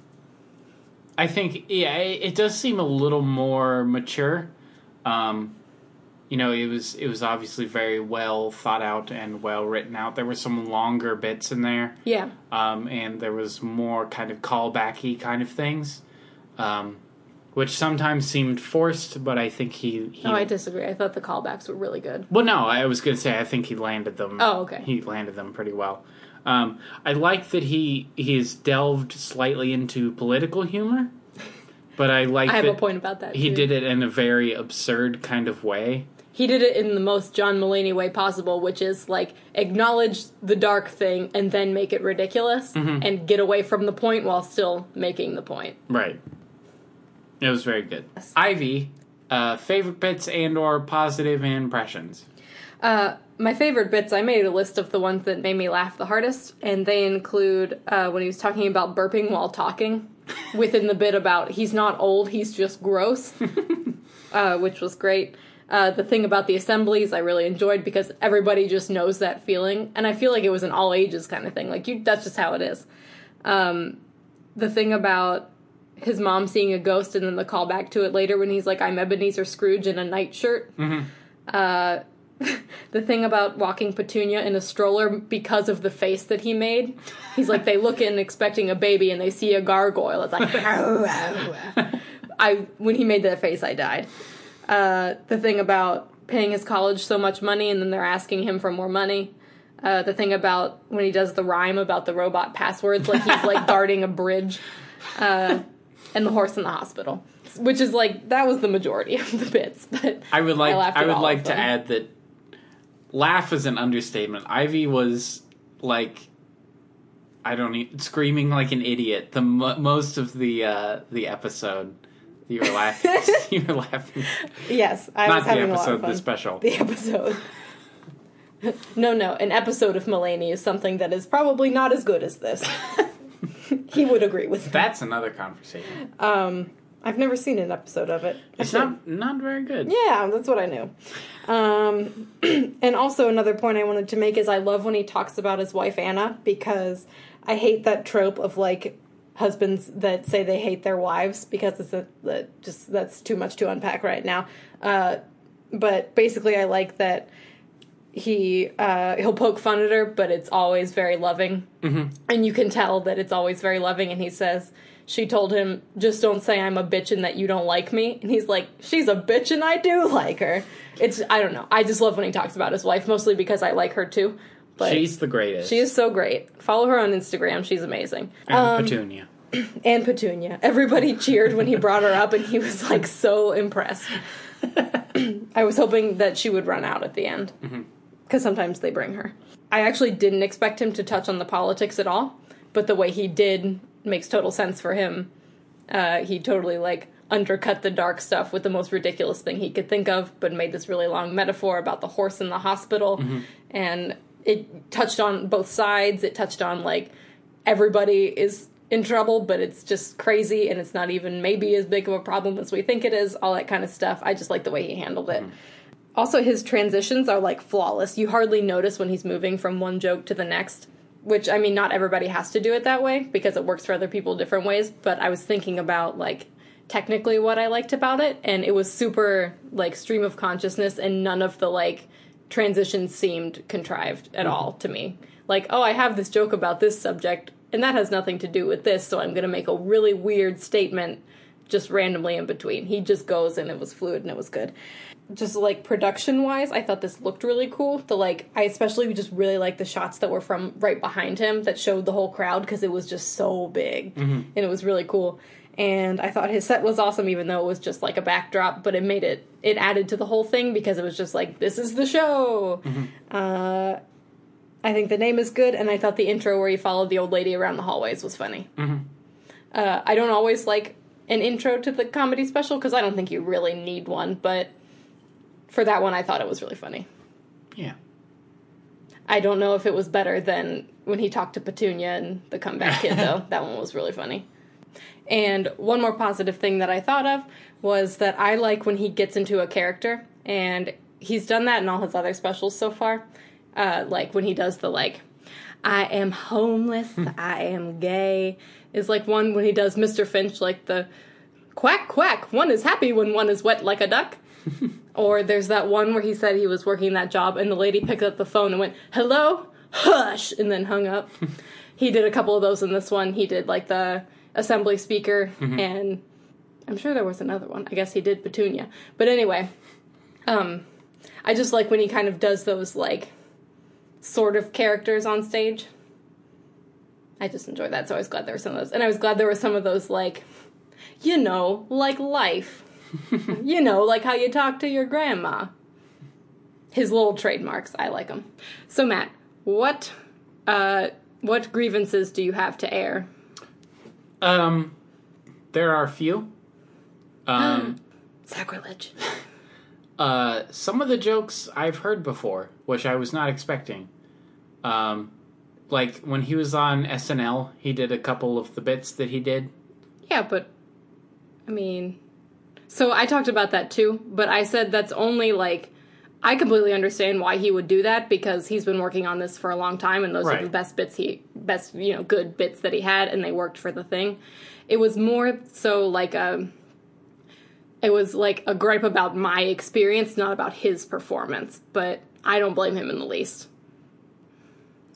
I think yeah, it, it does seem a little more mature. Um, you know, it was it was obviously very well thought out and well written out. There were some longer bits in there, Yeah. um, and there was more kind of callbacky kind of things, um, which sometimes seemed forced. But I think he, he No, I disagree. I thought the callbacks were really good. well, no, I was going to say I think he landed them. Oh, okay. He landed them pretty well. Um, I like that he he's delved slightly into political humor, but I like I have that a point about that. he too. did it in a very absurd kind of way. He did it in the most John Mulaney way possible, which is like acknowledge the dark thing and then make it ridiculous Mm-hmm. and get away from the point while still making the point. Right. It was very good. Ivy, uh, favorite bits and or positive impressions. Uh, my favorite bits, I made a list of the ones that made me laugh the hardest, and they include uh, when he was talking about burping while talking, within the bit about he's not old, he's just gross, uh, which was great. Uh, the thing about the assemblies I really enjoyed because everybody just knows that feeling, and I feel like it was an all ages kind of thing. Like you, that's just how it is. Um, the thing about his mom seeing a ghost, and then the callback to it later when he's like, "I'm Ebenezer Scrooge in a nightshirt." Uh, the thing about walking Petunia in a stroller because of the face that he made. He's like, they look in expecting a baby and they see a gargoyle. It's like, I when he made that face, I died. Uh, the thing about paying his college so much money and then they're asking him for more money. Uh, the thing about when he does the rhyme about the robot passwords, like he's like guarding a bridge, uh, and the horse in the hospital, which is like that was the majority of the bits. But I would like laughed I, would like to add that laugh is an understatement. Ivy was like I don't need screaming like an idiot. The mo- most of the uh, the episode you were laughing. you were laughing. Yes, I Not was the having a lot episode, of fun. the special. The episode. no, no, an episode of Mulaney is something that is probably not as good as this. he would agree with that. That's another conversation. Um, I've never seen an episode of it. It's not not very good. Yeah, that's what I knew. Um, and also another point I wanted to make is I love when he talks about his wife Anna because I hate that trope of like husbands that say they hate their wives because it's a, that just that's too much to unpack right now. Uh, but basically, I like that he uh, he'll poke fun at her, but it's always very loving, mm-hmm. and you can tell that it's always very loving. And he says she told him, "Just don't say I'm a bitch and that you don't like me." And he's like, "She's a bitch and I do like her." It's I don't know. I just love when he talks about his wife, mostly because I like her too. But She's the greatest. she is so great. Follow her on Instagram. She's amazing. and Um, Petunia. and Petunia. Everybody cheered when he brought her up, and he was like so impressed. I was hoping that she would run out at the end because sometimes they bring her. I actually didn't expect him to touch on the politics at all, but the way he did makes total sense for him. Uh, he totally like undercut the dark stuff with the most ridiculous thing he could think of, but made this really long metaphor about the horse in the hospital, and it touched on both sides. It touched on like everybody is in trouble, but it's just crazy and it's not even maybe as big of a problem as we think it is, all that kind of stuff. I just like the way he handled it. Mm-hmm. Also, his transitions are like flawless. You hardly notice when he's moving from one joke to the next, which I mean, not everybody has to do it that way because it works for other people different ways. But I was thinking about like technically what I liked about it, and it was super like stream of consciousness, and none of the like transitions seemed contrived at mm-hmm. all to me. Like, oh, I have this joke about this subject, and that has nothing to do with this, so I'm going to make a really weird statement just randomly in between. He just goes, and it was fluid and it was good. Just like production wise, I thought this looked really cool. The like, I especially just really like the shots that were from right behind him that showed the whole crowd because it was just so big mm-hmm. and it was really cool. And I thought his set was awesome, even though it was just like a backdrop. But it made it it added to the whole thing because it was just like this is the show. Uh, I think the name is good, and I thought the intro where he followed the old lady around the hallways was funny. Uh, I don't always like an intro to the comedy special because I don't think you really need one, but for that one, I thought it was really funny. Yeah. I don't know if it was better than when he talked to Petunia and the comeback kid, though. That one was really funny. And one more positive thing that I thought of was that I like when he gets into a character, and he's done that in all his other specials so far. Uh, like when he does the like, I am homeless, I am gay, is like one when he does Mr. Finch, like the quack quack. One is happy when one is wet like a duck. or there's that one where he said he was working that job, and the lady picked up the phone and went, "Hello, hush," and then hung up. he did a couple of those in this one. He did like the assembly speaker, and I'm sure there was another one. I guess he did Petunia. But anyway, um, I just like when he kind of does those like sort of characters on stage. I just enjoy that, so I was glad there were some of those, and I was glad there were some of those like, you know, like life, you know, like how you talk to your grandma. His little trademarks, I like them. So Matt, what, uh, what grievances do you have to air? Um, there are a few. Um, Sacrilege. uh, some of the jokes I've heard before, which I was not expecting. Um, like when he was on SNL, he did a couple of the bits that he did. Yeah, but I mean, so I talked about that too, but I said that's only like I completely understand why he would do that because he's been working on this for a long time and those are the best bits he best, you know, good bits that he had and they worked for the thing. It was more so like a it was like a gripe about my experience, not about his performance, but I don't blame him in the least.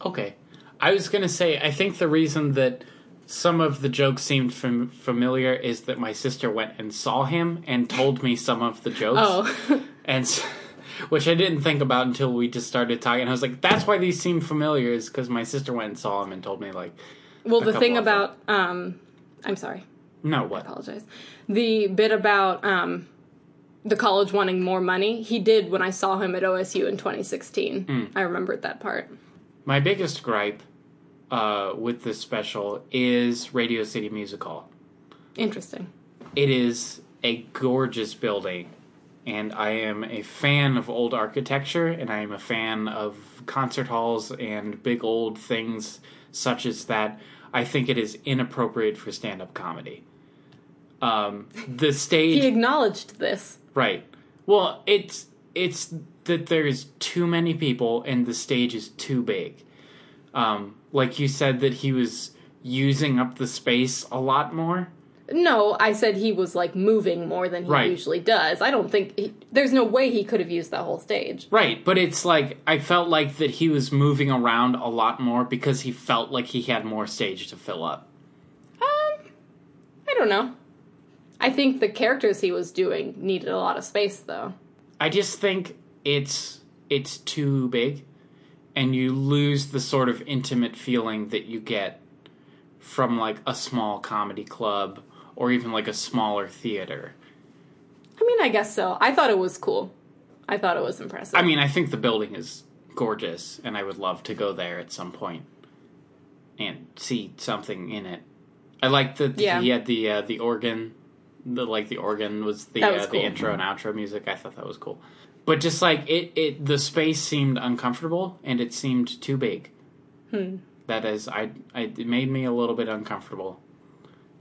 Okay. I was going to say, I think the reason that some of the jokes seemed fam- familiar is that my sister went and saw him and told me some of the jokes. Oh. And s- which I didn't think about until we just started talking. I was like, that's why these seem familiar, is because my sister went and saw him and told me, like, well, the thing about um I'm sorry. no, what? I apologize. The bit about um, the college wanting more money, he did when I saw him at OSU in 2016. I remembered that part. My biggest gripe uh, with this special is Radio City Music Hall. Interesting. It is a gorgeous building, and I am a fan of old architecture, and I am a fan of concert halls and big old things such as that. I think it is inappropriate for stand up comedy. Um, the stage He acknowledged this. Right. Well, it's it's that there's too many people and the stage is too big. Um, like you said that he was using up the space a lot more. No, I said he was like moving more than he Right. usually does. I don't think he, there's no way he could have used that whole stage. Right, but it's like I felt like that he was moving around a lot more because he felt like he had more stage to fill up. Um, I don't know. I think the characters he was doing needed a lot of space, though. I just think it's it's too big and you lose the sort of intimate feeling that you get from like a small comedy club or even like a smaller theater. I mean, I guess so. I thought it was cool. I thought it was impressive. I mean, I think the building is gorgeous and I would love to go there at some point and see something in it. I like that Yeah. he had the uh, the organ the like the organ was the was uh, cool. the intro and outro music. I thought that was cool. But just like it, it the space seemed uncomfortable and it seemed too big. Hmm. That is, I, I it made me a little bit uncomfortable.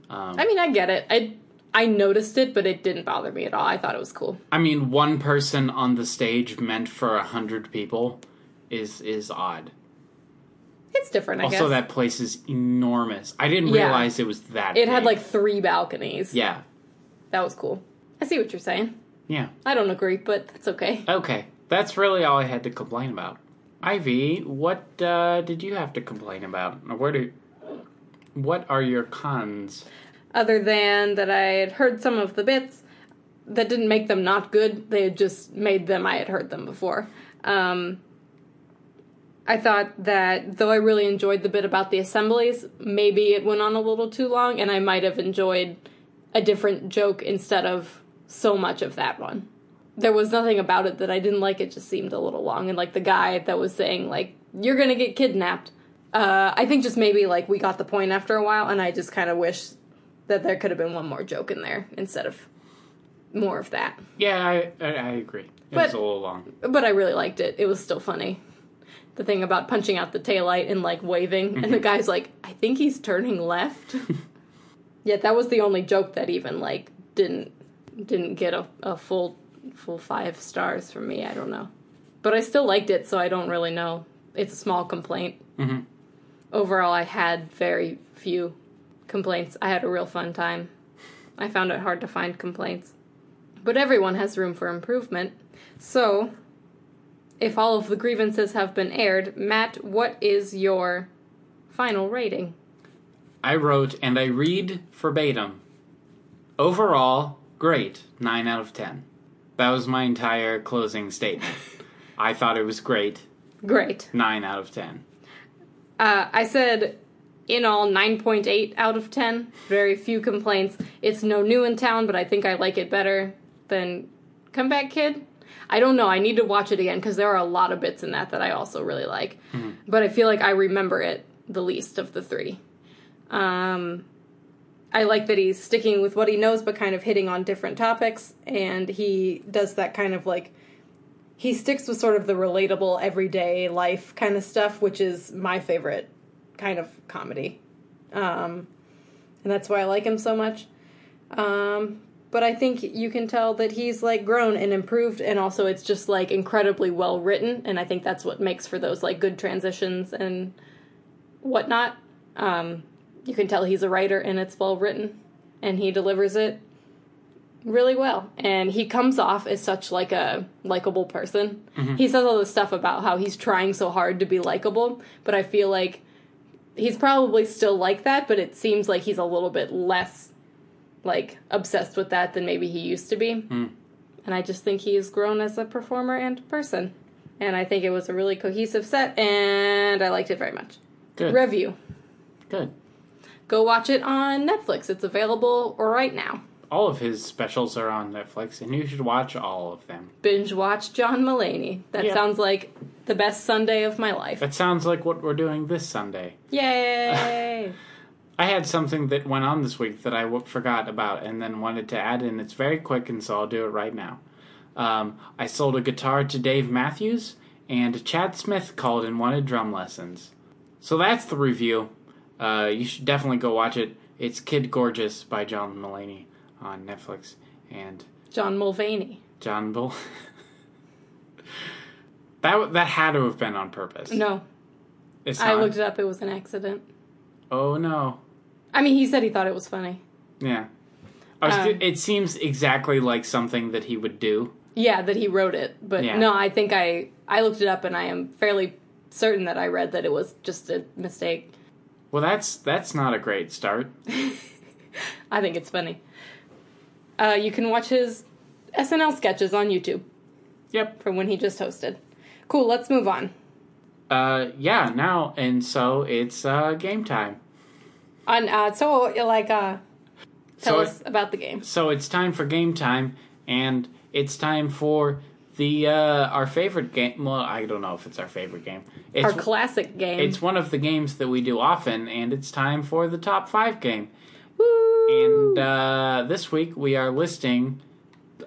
Um, I mean, I get it. I I noticed it, but it didn't bother me at all. I thought it was cool. I mean, one person on the stage meant for a hundred people is is odd. It's different, I also, guess. that place is enormous. I didn't Yeah. realize it was that. it had like three balconies. yeah, That was cool. I see what you're saying. yeah. I don't agree, but that's okay. Okay, that's really all I had to complain about. Ivy, what uh, did you have to complain about? Where do? What are your cons? Other than that, I had heard some of the bits that didn't make them not good. They had just made them. I had heard them before. Um, I thought that though I really enjoyed the bit about the assemblies, maybe it went on a little too long, and I might have enjoyed a different joke instead of so much of that one. There was nothing about it that I didn't like. It just seemed a little long, and like the guy that was saying like you're gonna get kidnapped. Uh, I think just maybe like we got the point after a while, and I just kind of wish that there could have been one more joke in there instead of more of that. Yeah, I I, I agree. It But- was a little long. But I really liked it. It was still funny. The thing about punching out the taillight and like waving, and the guy's like, I think he's turning left. yeah, that was the only joke that even like didn't didn't get a, a full full five stars from me. I don't know, but I still liked it, so I don't really know. It's a small complaint. Mhm. Overall, I had very few complaints. I had a real fun time. I found it hard to find complaints. But everyone has room for improvement. So, if all of the grievances have been aired, Matt, what is your final rating? I wrote and I read verbatim. Overall, great. 9 out of 10. That was my entire closing statement. I thought it was great. Great. 9 out of 10. Uh, I said in all 9.8 out of 10. Very few complaints. It's no new in town, but I think I like it better than Comeback Kid. I don't know. I need to watch it again because there are a lot of bits in that that I also really like. But I feel like I remember it the least of the three. Um, I like that he's sticking with what he knows, but kind of hitting on different topics, and he does that kind of like he sticks with sort of the relatable everyday life kind of stuff, which is my favorite kind of comedy, um, and that's why I like him so much. Um, but I think you can tell that he's like grown and improved, and also it's just like incredibly well written, and I think that's what makes for those like good transitions and whatnot. Um, you can tell he's a writer and it's well written and he delivers it really well and he comes off as such like a likable person mm-hmm. he says all this stuff about how he's trying so hard to be likable but i feel like he's probably still like that but it seems like he's a little bit less like obsessed with that than maybe he used to be hmm. and i just think he's grown as a performer and person and i think it was a really cohesive set and i liked it very much Good. review Good. Go watch it on Netflix. It's available right now. All of his specials are on Netflix, and you should watch all of them. Binge watch John Mulaney. That Yeah. sounds like the best Sunday of my life. That sounds like what we're doing this Sunday. Yay! I had something that went on this week that I w- forgot about and then wanted to add in. It's very quick, and so I'll do it right now. Um, I sold a guitar to Dave Matthews, and Chad Smith called and wanted drum lessons. So that's the review. Uh, you should definitely go watch it. It's Kid Gorgeous by John Mulaney. On Netflix, and John Mulvaney. John Bull. that that had to have been on purpose. No, it's I not. looked it up. It was an accident. Oh no. I mean, he said he thought it was funny. Yeah. I was, Um, it seems exactly like something that he would do. Yeah, that he wrote it, but Yeah. no, I think I I looked it up and I am fairly certain that I read that it was just a mistake. Well, that's that's not a great start. I think it's funny. Uh, you can watch his SNL sketches on YouTube Yep. from when he just hosted. Cool. Let's move on. Uh, yeah. Now and so it's uh, game time. On uh, so like uh, tell So us about the game. So it's time for game time, and it's time for the uh, our favorite game. Well, I don't know if it's our favorite game. It's Our classic game. it's one of the games that we do often, and it's time for the top five game. And uh, this week we are listing,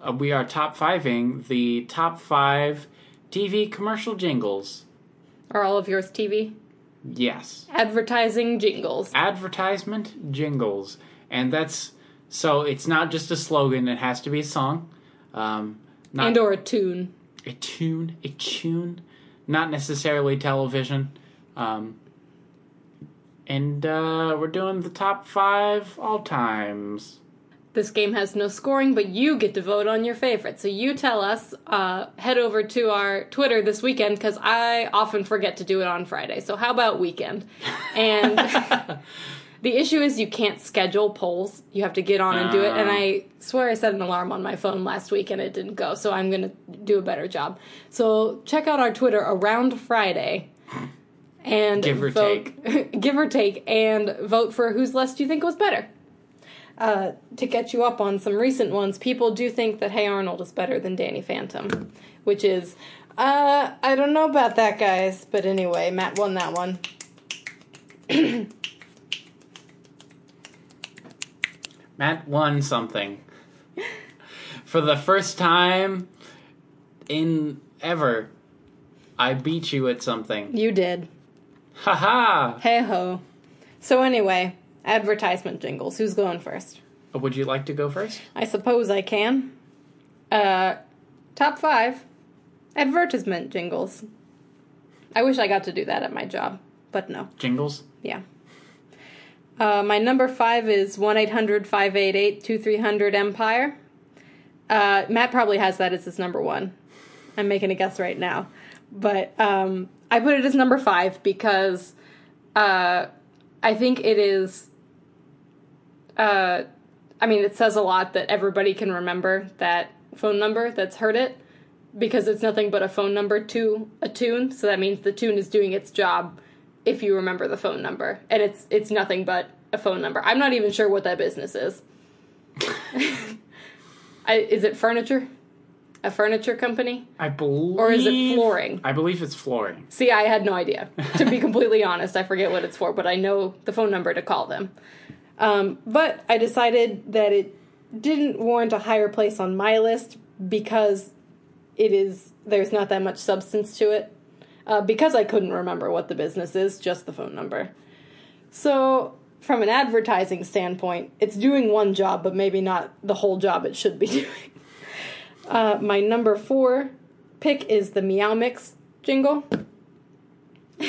uh, we are top fiving the top five TV commercial jingles. Are all of yours TV? Yes, Advertising jingles. advertisement jingles, and that's so it's not just a slogan; it has to be a song. Um, not And or a tune. a tune, a tune, not necessarily television. Um, and uh, we're doing the top five all times. This game has no scoring, but you get to vote on your favorite. So you tell us, uh, head over to our Twitter this weekend because I often forget to do it on Friday. So how about weekend? And the issue is you can't schedule polls. You have to get on and do it. And I swear I set an alarm on my phone last week and it didn't go. So I'm going to do a better job. So check out our Twitter around Friday. And Give or vote, give or take, and vote for whose list you think was better uh, to get you up on some recent ones, people do think that Hey Arnold is better than Danny Phantom, which is, uh, I don't know about that, guys. But anyway, Matt won that one. Matt won something. For the first time in ever, I beat you at something. You did. Haha! Hey ho. So anyway, advertisement jingles. Who's going first? Would you like to go first? I suppose I can. Uh, top five advertisement jingles. I wish I got to do that at my job, but no. Jingles? Yeah. Uh, my number five is 1 800 588 2300 Empire. Uh, Matt probably has that as his number one. I'm making a guess right now. But um, I put it as number five because uh, I think it is. Uh, I mean, it says a lot that everybody can remember that phone number that's heard it because it's nothing but a phone number to a tune. So that means the tune is doing its job if you remember the phone number, and it's it's nothing but a phone number. I'm not even sure what that business is. I, is it furniture? A furniture company? I believe. Or is it flooring? I believe it's flooring. See, I had no idea. To be completely honest, I forget what it's for, but I know the phone number to call them. Um, but I decided that it didn't warrant a higher place on my list because it is there's not that much substance to it. Uh, because I couldn't remember what the business is, just the phone number. So, from an advertising standpoint, it's doing one job, but maybe not the whole job it should be doing. Uh, my number four pick is the Meow Mix jingle.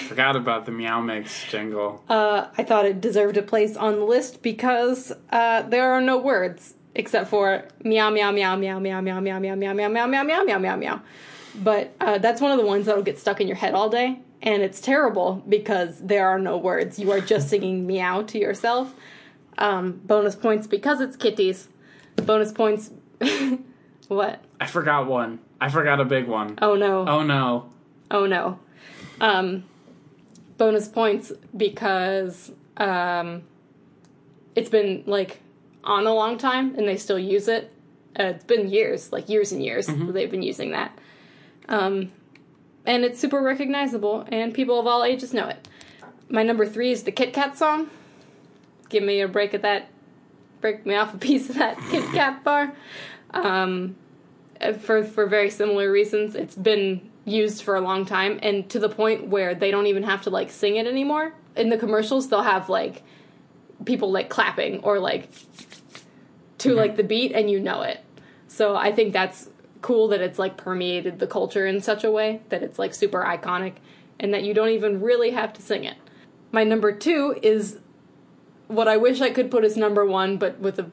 Forgot about the Meow Mix jingle. Uh, I thought it deserved a place on the list because uh, there are no words except for meow meow meow meow meow meow meow meow meow meow meow meow meow meow meow meow. But uh, that's one of the ones that'll get stuck in your head all day, and it's terrible because there are no words. You are just singing meow to yourself. Um, bonus points because it's kitties. Bonus points. what? I forgot one. I forgot a big one. Oh no. Oh no. Oh no. Um, bonus points because um, it's been like on a long time and they still use it. Uh, it's been years, like years and years, that they've been using that. Um, and it's super recognizable, and people of all ages know it. My number three is the Kit Kat song. Give me a break of that, break me off a piece of that Kit Kat bar. Um, Uh, for for very similar reasons. It's been used for a long time, and to the point where they don't even have to like sing it anymore. In the commercials, they'll have like people like clapping or like to mm-hmm. like the beat and you know it. So I think that's cool that it's like permeated the culture in such a way that it's like super iconic and that you don't even really have to sing it. My number 2 is what I wish I could put as number 1 but with a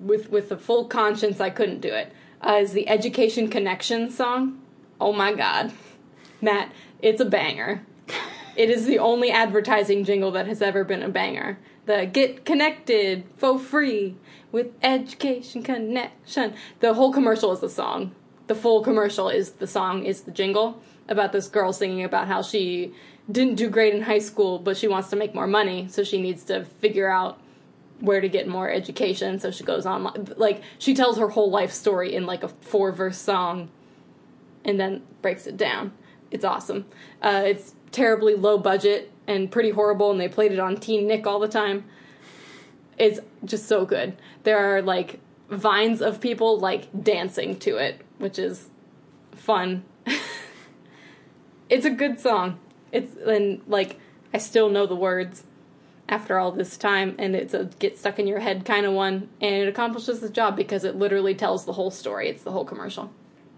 with with a full conscience I couldn't do it. Uh, is the Education Connection song. Oh my god. Matt, it's a banger. It is the only advertising jingle that has ever been a banger. The get connected for free with education connection. The whole commercial is the song. The full commercial is the song, is the jingle about this girl singing about how she didn't do great in high school, but she wants to make more money, so she needs to figure out where to get more education. So she goes on, like, she tells her whole life story in like a four verse song and then breaks it down. It's awesome. Uh, it's terribly low budget and pretty horrible, and they played it on Teen Nick all the time. It's just so good. There are like vines of people like dancing to it, which is fun. it's a good song. It's and like I still know the words after all this time, and it's a get stuck in your head kind of one, and it accomplishes the job because it literally tells the whole story. It's the whole commercial.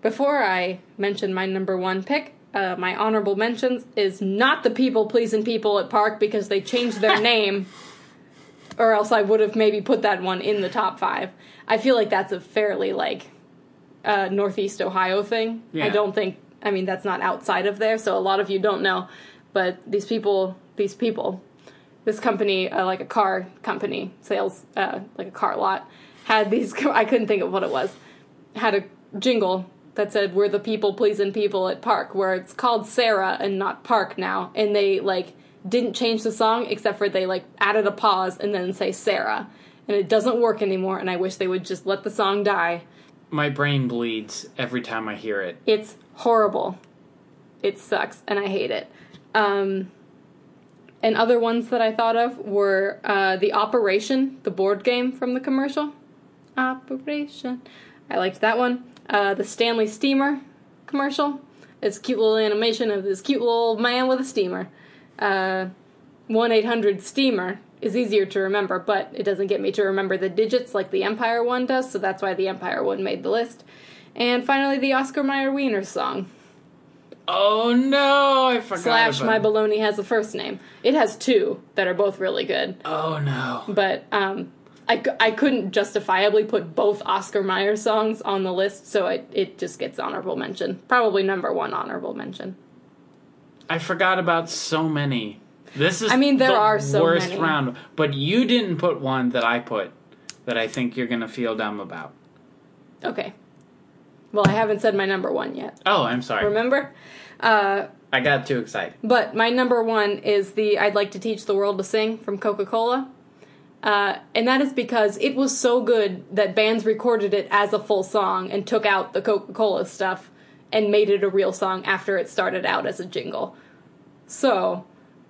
Before I mention my number one pick, uh, my honorable mentions is not the people pleasing people at Park because they changed their name, or else I would have maybe put that one in the top five. I feel like that's a fairly like uh, Northeast Ohio thing. Yeah. I don't think. I mean, that's not outside of there, so a lot of you don't know. But these people, these people, this company, uh, like a car company, sales, uh, like a car lot, had these. I couldn't think of what it was. Had a jingle that said "We're the people pleasing people at Park," where it's called Sarah and not Park now, and they like didn't change the song except for they like added a pause and then say Sarah, and it doesn't work anymore. And I wish they would just let the song die. My brain bleeds every time I hear it. It's horrible. It sucks, and I hate it. Um, and other ones that I thought of were uh, the Operation, the board game from the commercial. Operation. I liked that one. Uh, the Stanley Steamer commercial. It's a cute little animation of this cute little man with a steamer. Uh, 1 800 Steamer is easier to remember, but it doesn't get me to remember the digits like the Empire one does, so that's why the Empire one made the list. And finally, the Oscar Mayer Wiener song. Oh no, I forgot. Slash, about my baloney has a first name. It has two that are both really good, Oh no. but um, I, I couldn't justifiably put both Oscar Mayer songs on the list, so it, it just gets honorable mention. Probably number one honorable mention. I forgot about so many. This is I mean, there the are so worst many. round, but you didn't put one that I put that I think you're gonna feel dumb about. Okay. Well, I haven't said my number one yet. Oh, I'm sorry. Remember? Uh, I got too excited. But my number one is the I'd Like to Teach the World to Sing from Coca Cola. Uh, and that is because it was so good that bands recorded it as a full song and took out the Coca Cola stuff and made it a real song after it started out as a jingle. So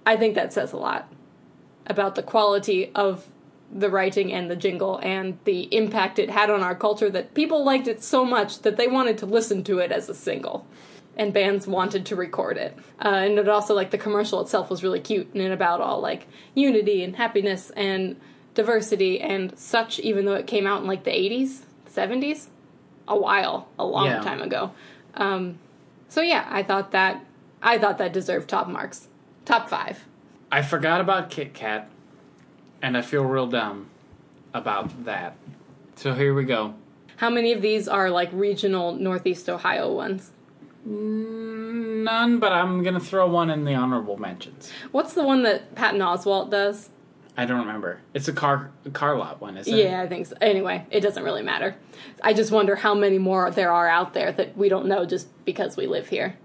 I think that says a lot about the quality of the writing and the jingle and the impact it had on our culture that people liked it so much that they wanted to listen to it as a single and bands wanted to record it. Uh, and it also like the commercial itself was really cute and about all like unity and happiness and diversity and such. Even though it came out in like the eighties, seventies, a while, a long Yeah. time ago. Um, so yeah, I thought that I thought that deserved top marks, top five. I forgot about Kit Kat, and I feel real dumb about that. So here we go. How many of these are like regional Northeast Ohio ones? None, but I'm gonna throw one in the honorable mentions. What's the one that Patton Oswalt does? I don't remember. It's a car a car lot one, isn't it? Yeah, I think so. Anyway, it doesn't really matter. I just wonder how many more there are out there that we don't know just because we live here.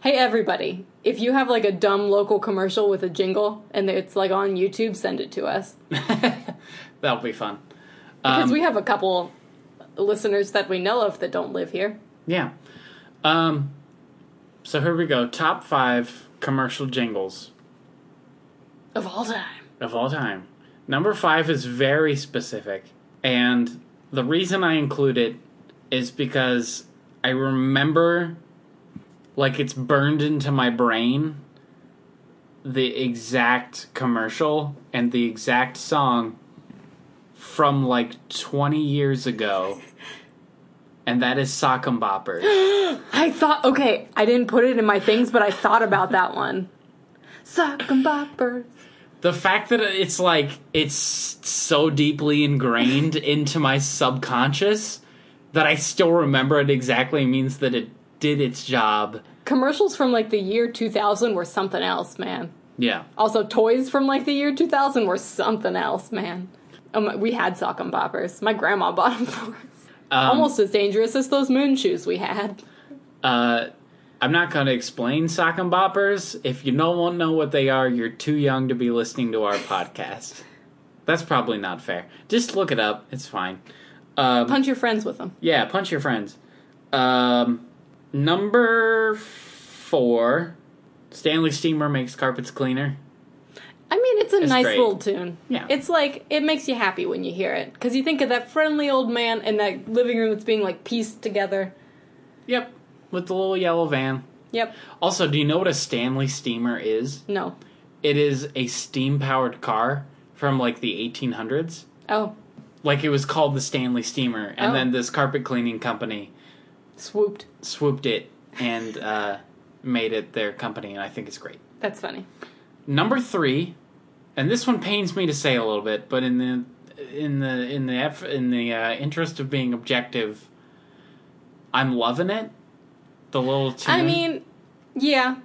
Hey, everybody, if you have like a dumb local commercial with a jingle and it's like on YouTube, send it to us. That'll be fun. Because Um, we have a couple listeners that we know of that don't live here. Yeah. Um, so here we go. Top five commercial jingles Of all time. of all time. Number five is very specific, and the reason I include it is because I remember, like it's burned into my brain, the exact commercial and the exact song from like 20 years ago, and that is Sock and Boppers. I thought, okay, I didn't put it in my things, but I thought about that one. Sock and boppers. the fact that it's like it's so deeply ingrained into my subconscious that I still remember it exactly means that it did its job. Commercials from like the year 2000 were something else, man. Yeah. Also, toys from like the year 2000 were something else, man. Um, we had sock and boppers. My grandma bought them for us. Um, Almost as dangerous as those moon shoes we had. Uh, I'm not going to explain sock and boppers. If you don't know what they are, you're too young to be listening to our podcast. That's probably not fair. Just look it up. It's fine. Um, Punch your friends with them. yeah, punch your friends. Um, number four, Stanley Steamer makes carpets cleaner. I mean, it's a It's nice great. little tune. Yeah. It's like, it makes you happy when you hear it. Because you think of that friendly old man in that living room that's being like pieced together. Yep, with the little yellow van. Yep. Also, do you know what a Stanley Steamer is? No. It is a steam powered car from like the 1800s. Oh, Like it was called the Stanley Steamer, and Oh. then this carpet cleaning company swooped. swooped it and uh, made it their company, and I think it's great. That's funny. Number three, and this one pains me to say a little bit, but in the in the in the eff- in the uh, interest of being objective, I'm loving it. The little tune. I mean, yeah.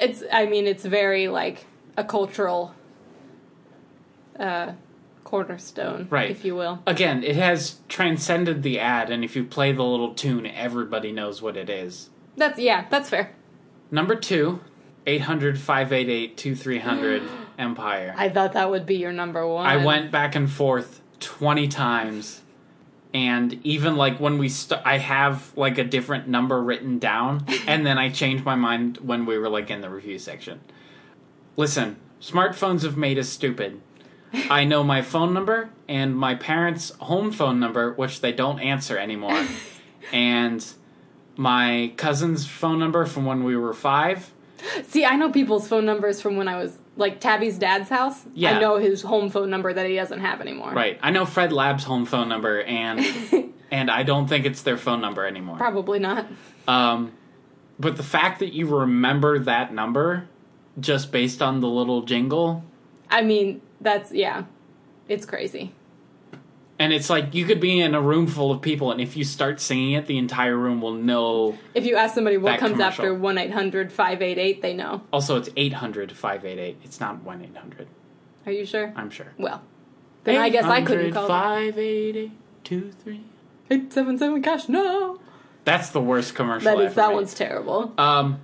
It's, I mean, it's very like a cultural uh, cornerstone, Right. if you will. again, it has transcended the ad, and if you play the little tune, everybody knows what it is. That's, yeah, that's fair. Number two, 800 588 2300 Empire. I thought that would be your number one. I went back and forth 20 times. And even like when we st- I have like a different number written down, and then I changed my mind when we were like in the review section. Listen, smartphones have made us stupid. I know my phone number and my parents' home phone number, which they don't answer anymore, and my cousin's phone number from when we were five. See, I know people's phone numbers from when I was like Tabby's dad's house. Yeah. I know his home phone number that he doesn't have anymore. Right. I know Fred Lab's home phone number, and and I don't think it's their phone number anymore. Probably not. Um, but the fact that you remember that number just based on the little jingle, I mean, that's yeah. It's crazy. and it's like you could be in a room full of people, and if you start singing it, the entire room will know. If you ask somebody what comes commercial. after 1 800 588, they know. Also, it's 800 588. It's not 1 800. Are you sure? I'm sure. Well, then I guess I couldn't call them. 588 23. 877 cash, no! That's the worst commercial That is, ever that made. one's terrible. Um,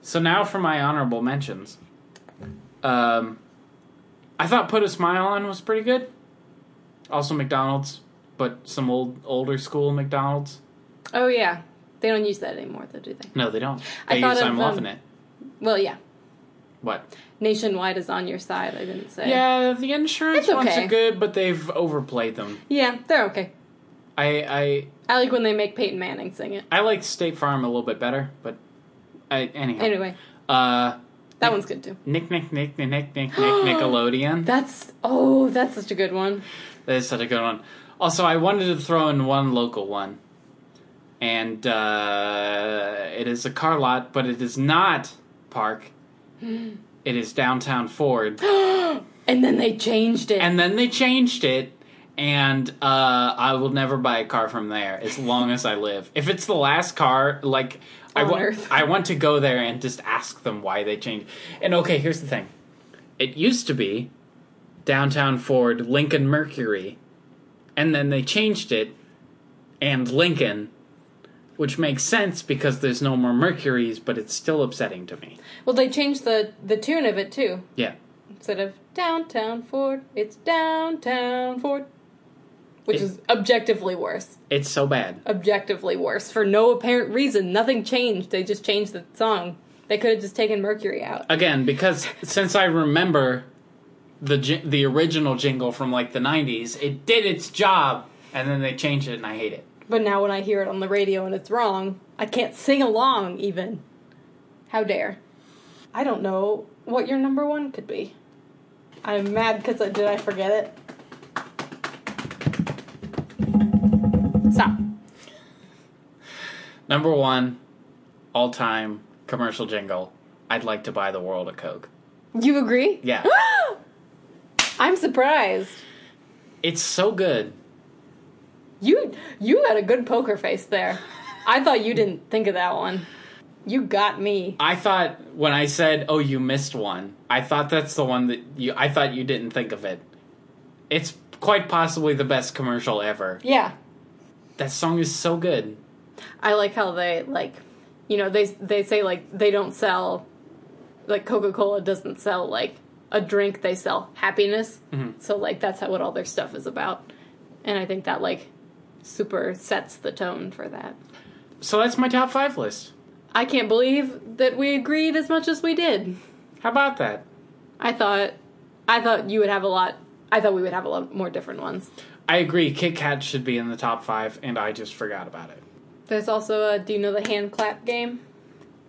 so now for my honorable mentions. Um, I thought "Put a Smile On" was pretty good. Also McDonald's, but some old older school McDonald's. Oh, yeah. They don't use that anymore, though, do they? No, they don't. I thought use of, "I'm um, loving it." Well, yeah. What? Nationwide is on your side, I didn't say. Yeah, the insurance It's ones okay. are good, but they've overplayed them. Yeah, they're okay. I I I like when they make Peyton Manning sing it. I like State Farm a little bit better, but I, anyhow. Anyway, Uh, that Nick, one's good too. Nick, Nick, Nick, Nick, Nick, Nick, Nickelodeon. That's oh, that's such a good one. That is such a good one. Also, I wanted to throw in one local one, and uh, it is a car lot, but it is not Park. it is downtown Ford. and then they changed it. And then they changed it. And uh, I will never buy a car from there as long as I live. If it's the last car, like I On wa- Earth. I want to go there and just ask them why they changed. And okay, here's the thing: it used to be downtown Ford Lincoln Mercury, and then they changed it and Lincoln, which makes sense because there's no more Mercuries, but it's still upsetting to me. well, they changed the, the tune of it too. Yeah. Instead of downtown Ford, it's downtown Ford. Which It- is objectively worse. It's so bad. Objectively worse. For no apparent reason. Nothing changed. They just changed the song. They could have just taken Mercury out. again because since I remember the the original jingle from like the '90s, it did its job, and then they changed it, and I hate it. But now when I hear it on the radio and it's wrong, I can't sing along even. How dare. I don't know what your number one could be. I'm mad because I, did I forget it? Stop. Number one, all time commercial jingle. I'd like to buy the world a Coke. You agree? Yeah. I'm surprised. it's so good. You you had a good poker face there. I thought you didn't think of that one. You got me. I thought when I said, "Oh, you missed one," I thought that's the one that you. I thought you didn't think of it. It's quite possibly the best commercial ever. Yeah. That song is so good. I like how they like you know, they they say like they don't sell like Coca-Cola doesn't sell like a drink, they sell happiness. Mm-hmm. So like that's how what all their stuff is about. And I think that like super sets the tone for that. So that's my top five list. I can't believe that we agreed as much as we did. How about that? I thought I thought you would have a lot I thought we would have a lot more different ones. I agree. Kit Kat should be in the top five, and I just forgot about it. There's also a do you know the hand clap game?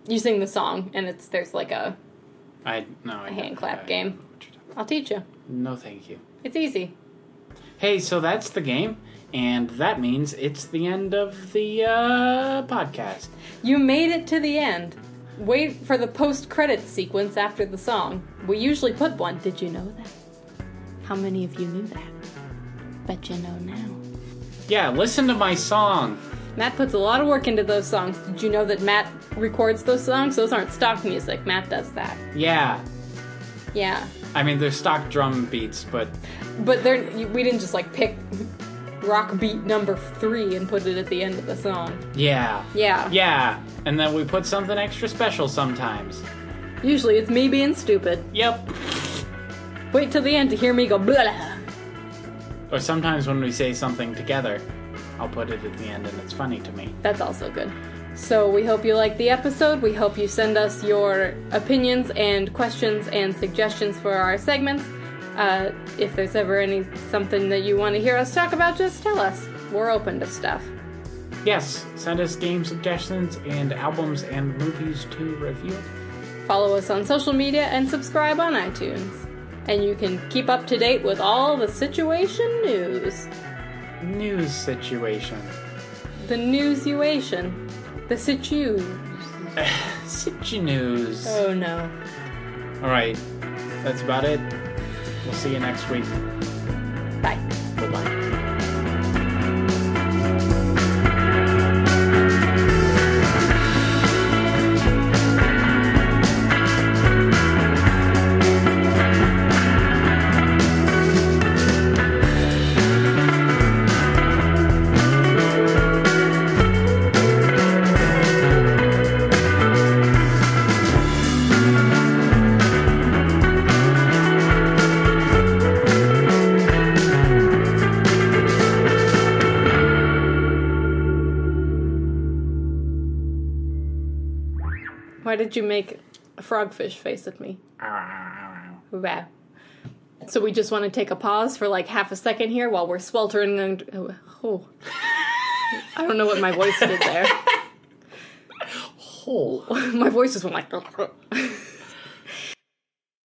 You sing the song and it's there's like a I no. I hand clap I- game. I'll teach you. No, thank you. It's easy. Hey, so that's the game, and that means it's the end of the uh, podcast. You made it to the end. Wait for the post credits sequence after the song. We usually put one. Did you know that? How many of you knew that? Bet you know now. Yeah, listen to my song. Matt puts a lot of work into those songs. Did you know that Matt records those songs? Those aren't stock music. Matt does that. Yeah, Yeah. I mean they're stock drum beats, but But they're, we didn't just like pick rock beat number three and put it at the end of the song. yeah, Yeah. yeah, and then we put something extra special sometimes. Usually it's me being stupid. Yep. Wait till the end to hear me go blah. Or sometimes when we say something together, I'll put it at the end, and it's funny to me. That's also good. So we hope you like the episode. We hope you send us your opinions and questions and suggestions for our segments. Uh, if there's ever any something that you want to hear us talk about, just tell us. We're open to stuff. Yes, send us game suggestions and albums and movies to review. Follow us on social media and subscribe on iTunes. And you can keep up to date with all the situation news. News situation. The newsuation. The situ. Situ news. Oh no. All right, that's about it. We'll see you next week. Bye. Bye bye. Did you make a frogfish face at me? Wow. So we just want to take a pause for like half a second here while we're sweltering and oh. I don't know what my voice did there. Oh. my voice just went like oh.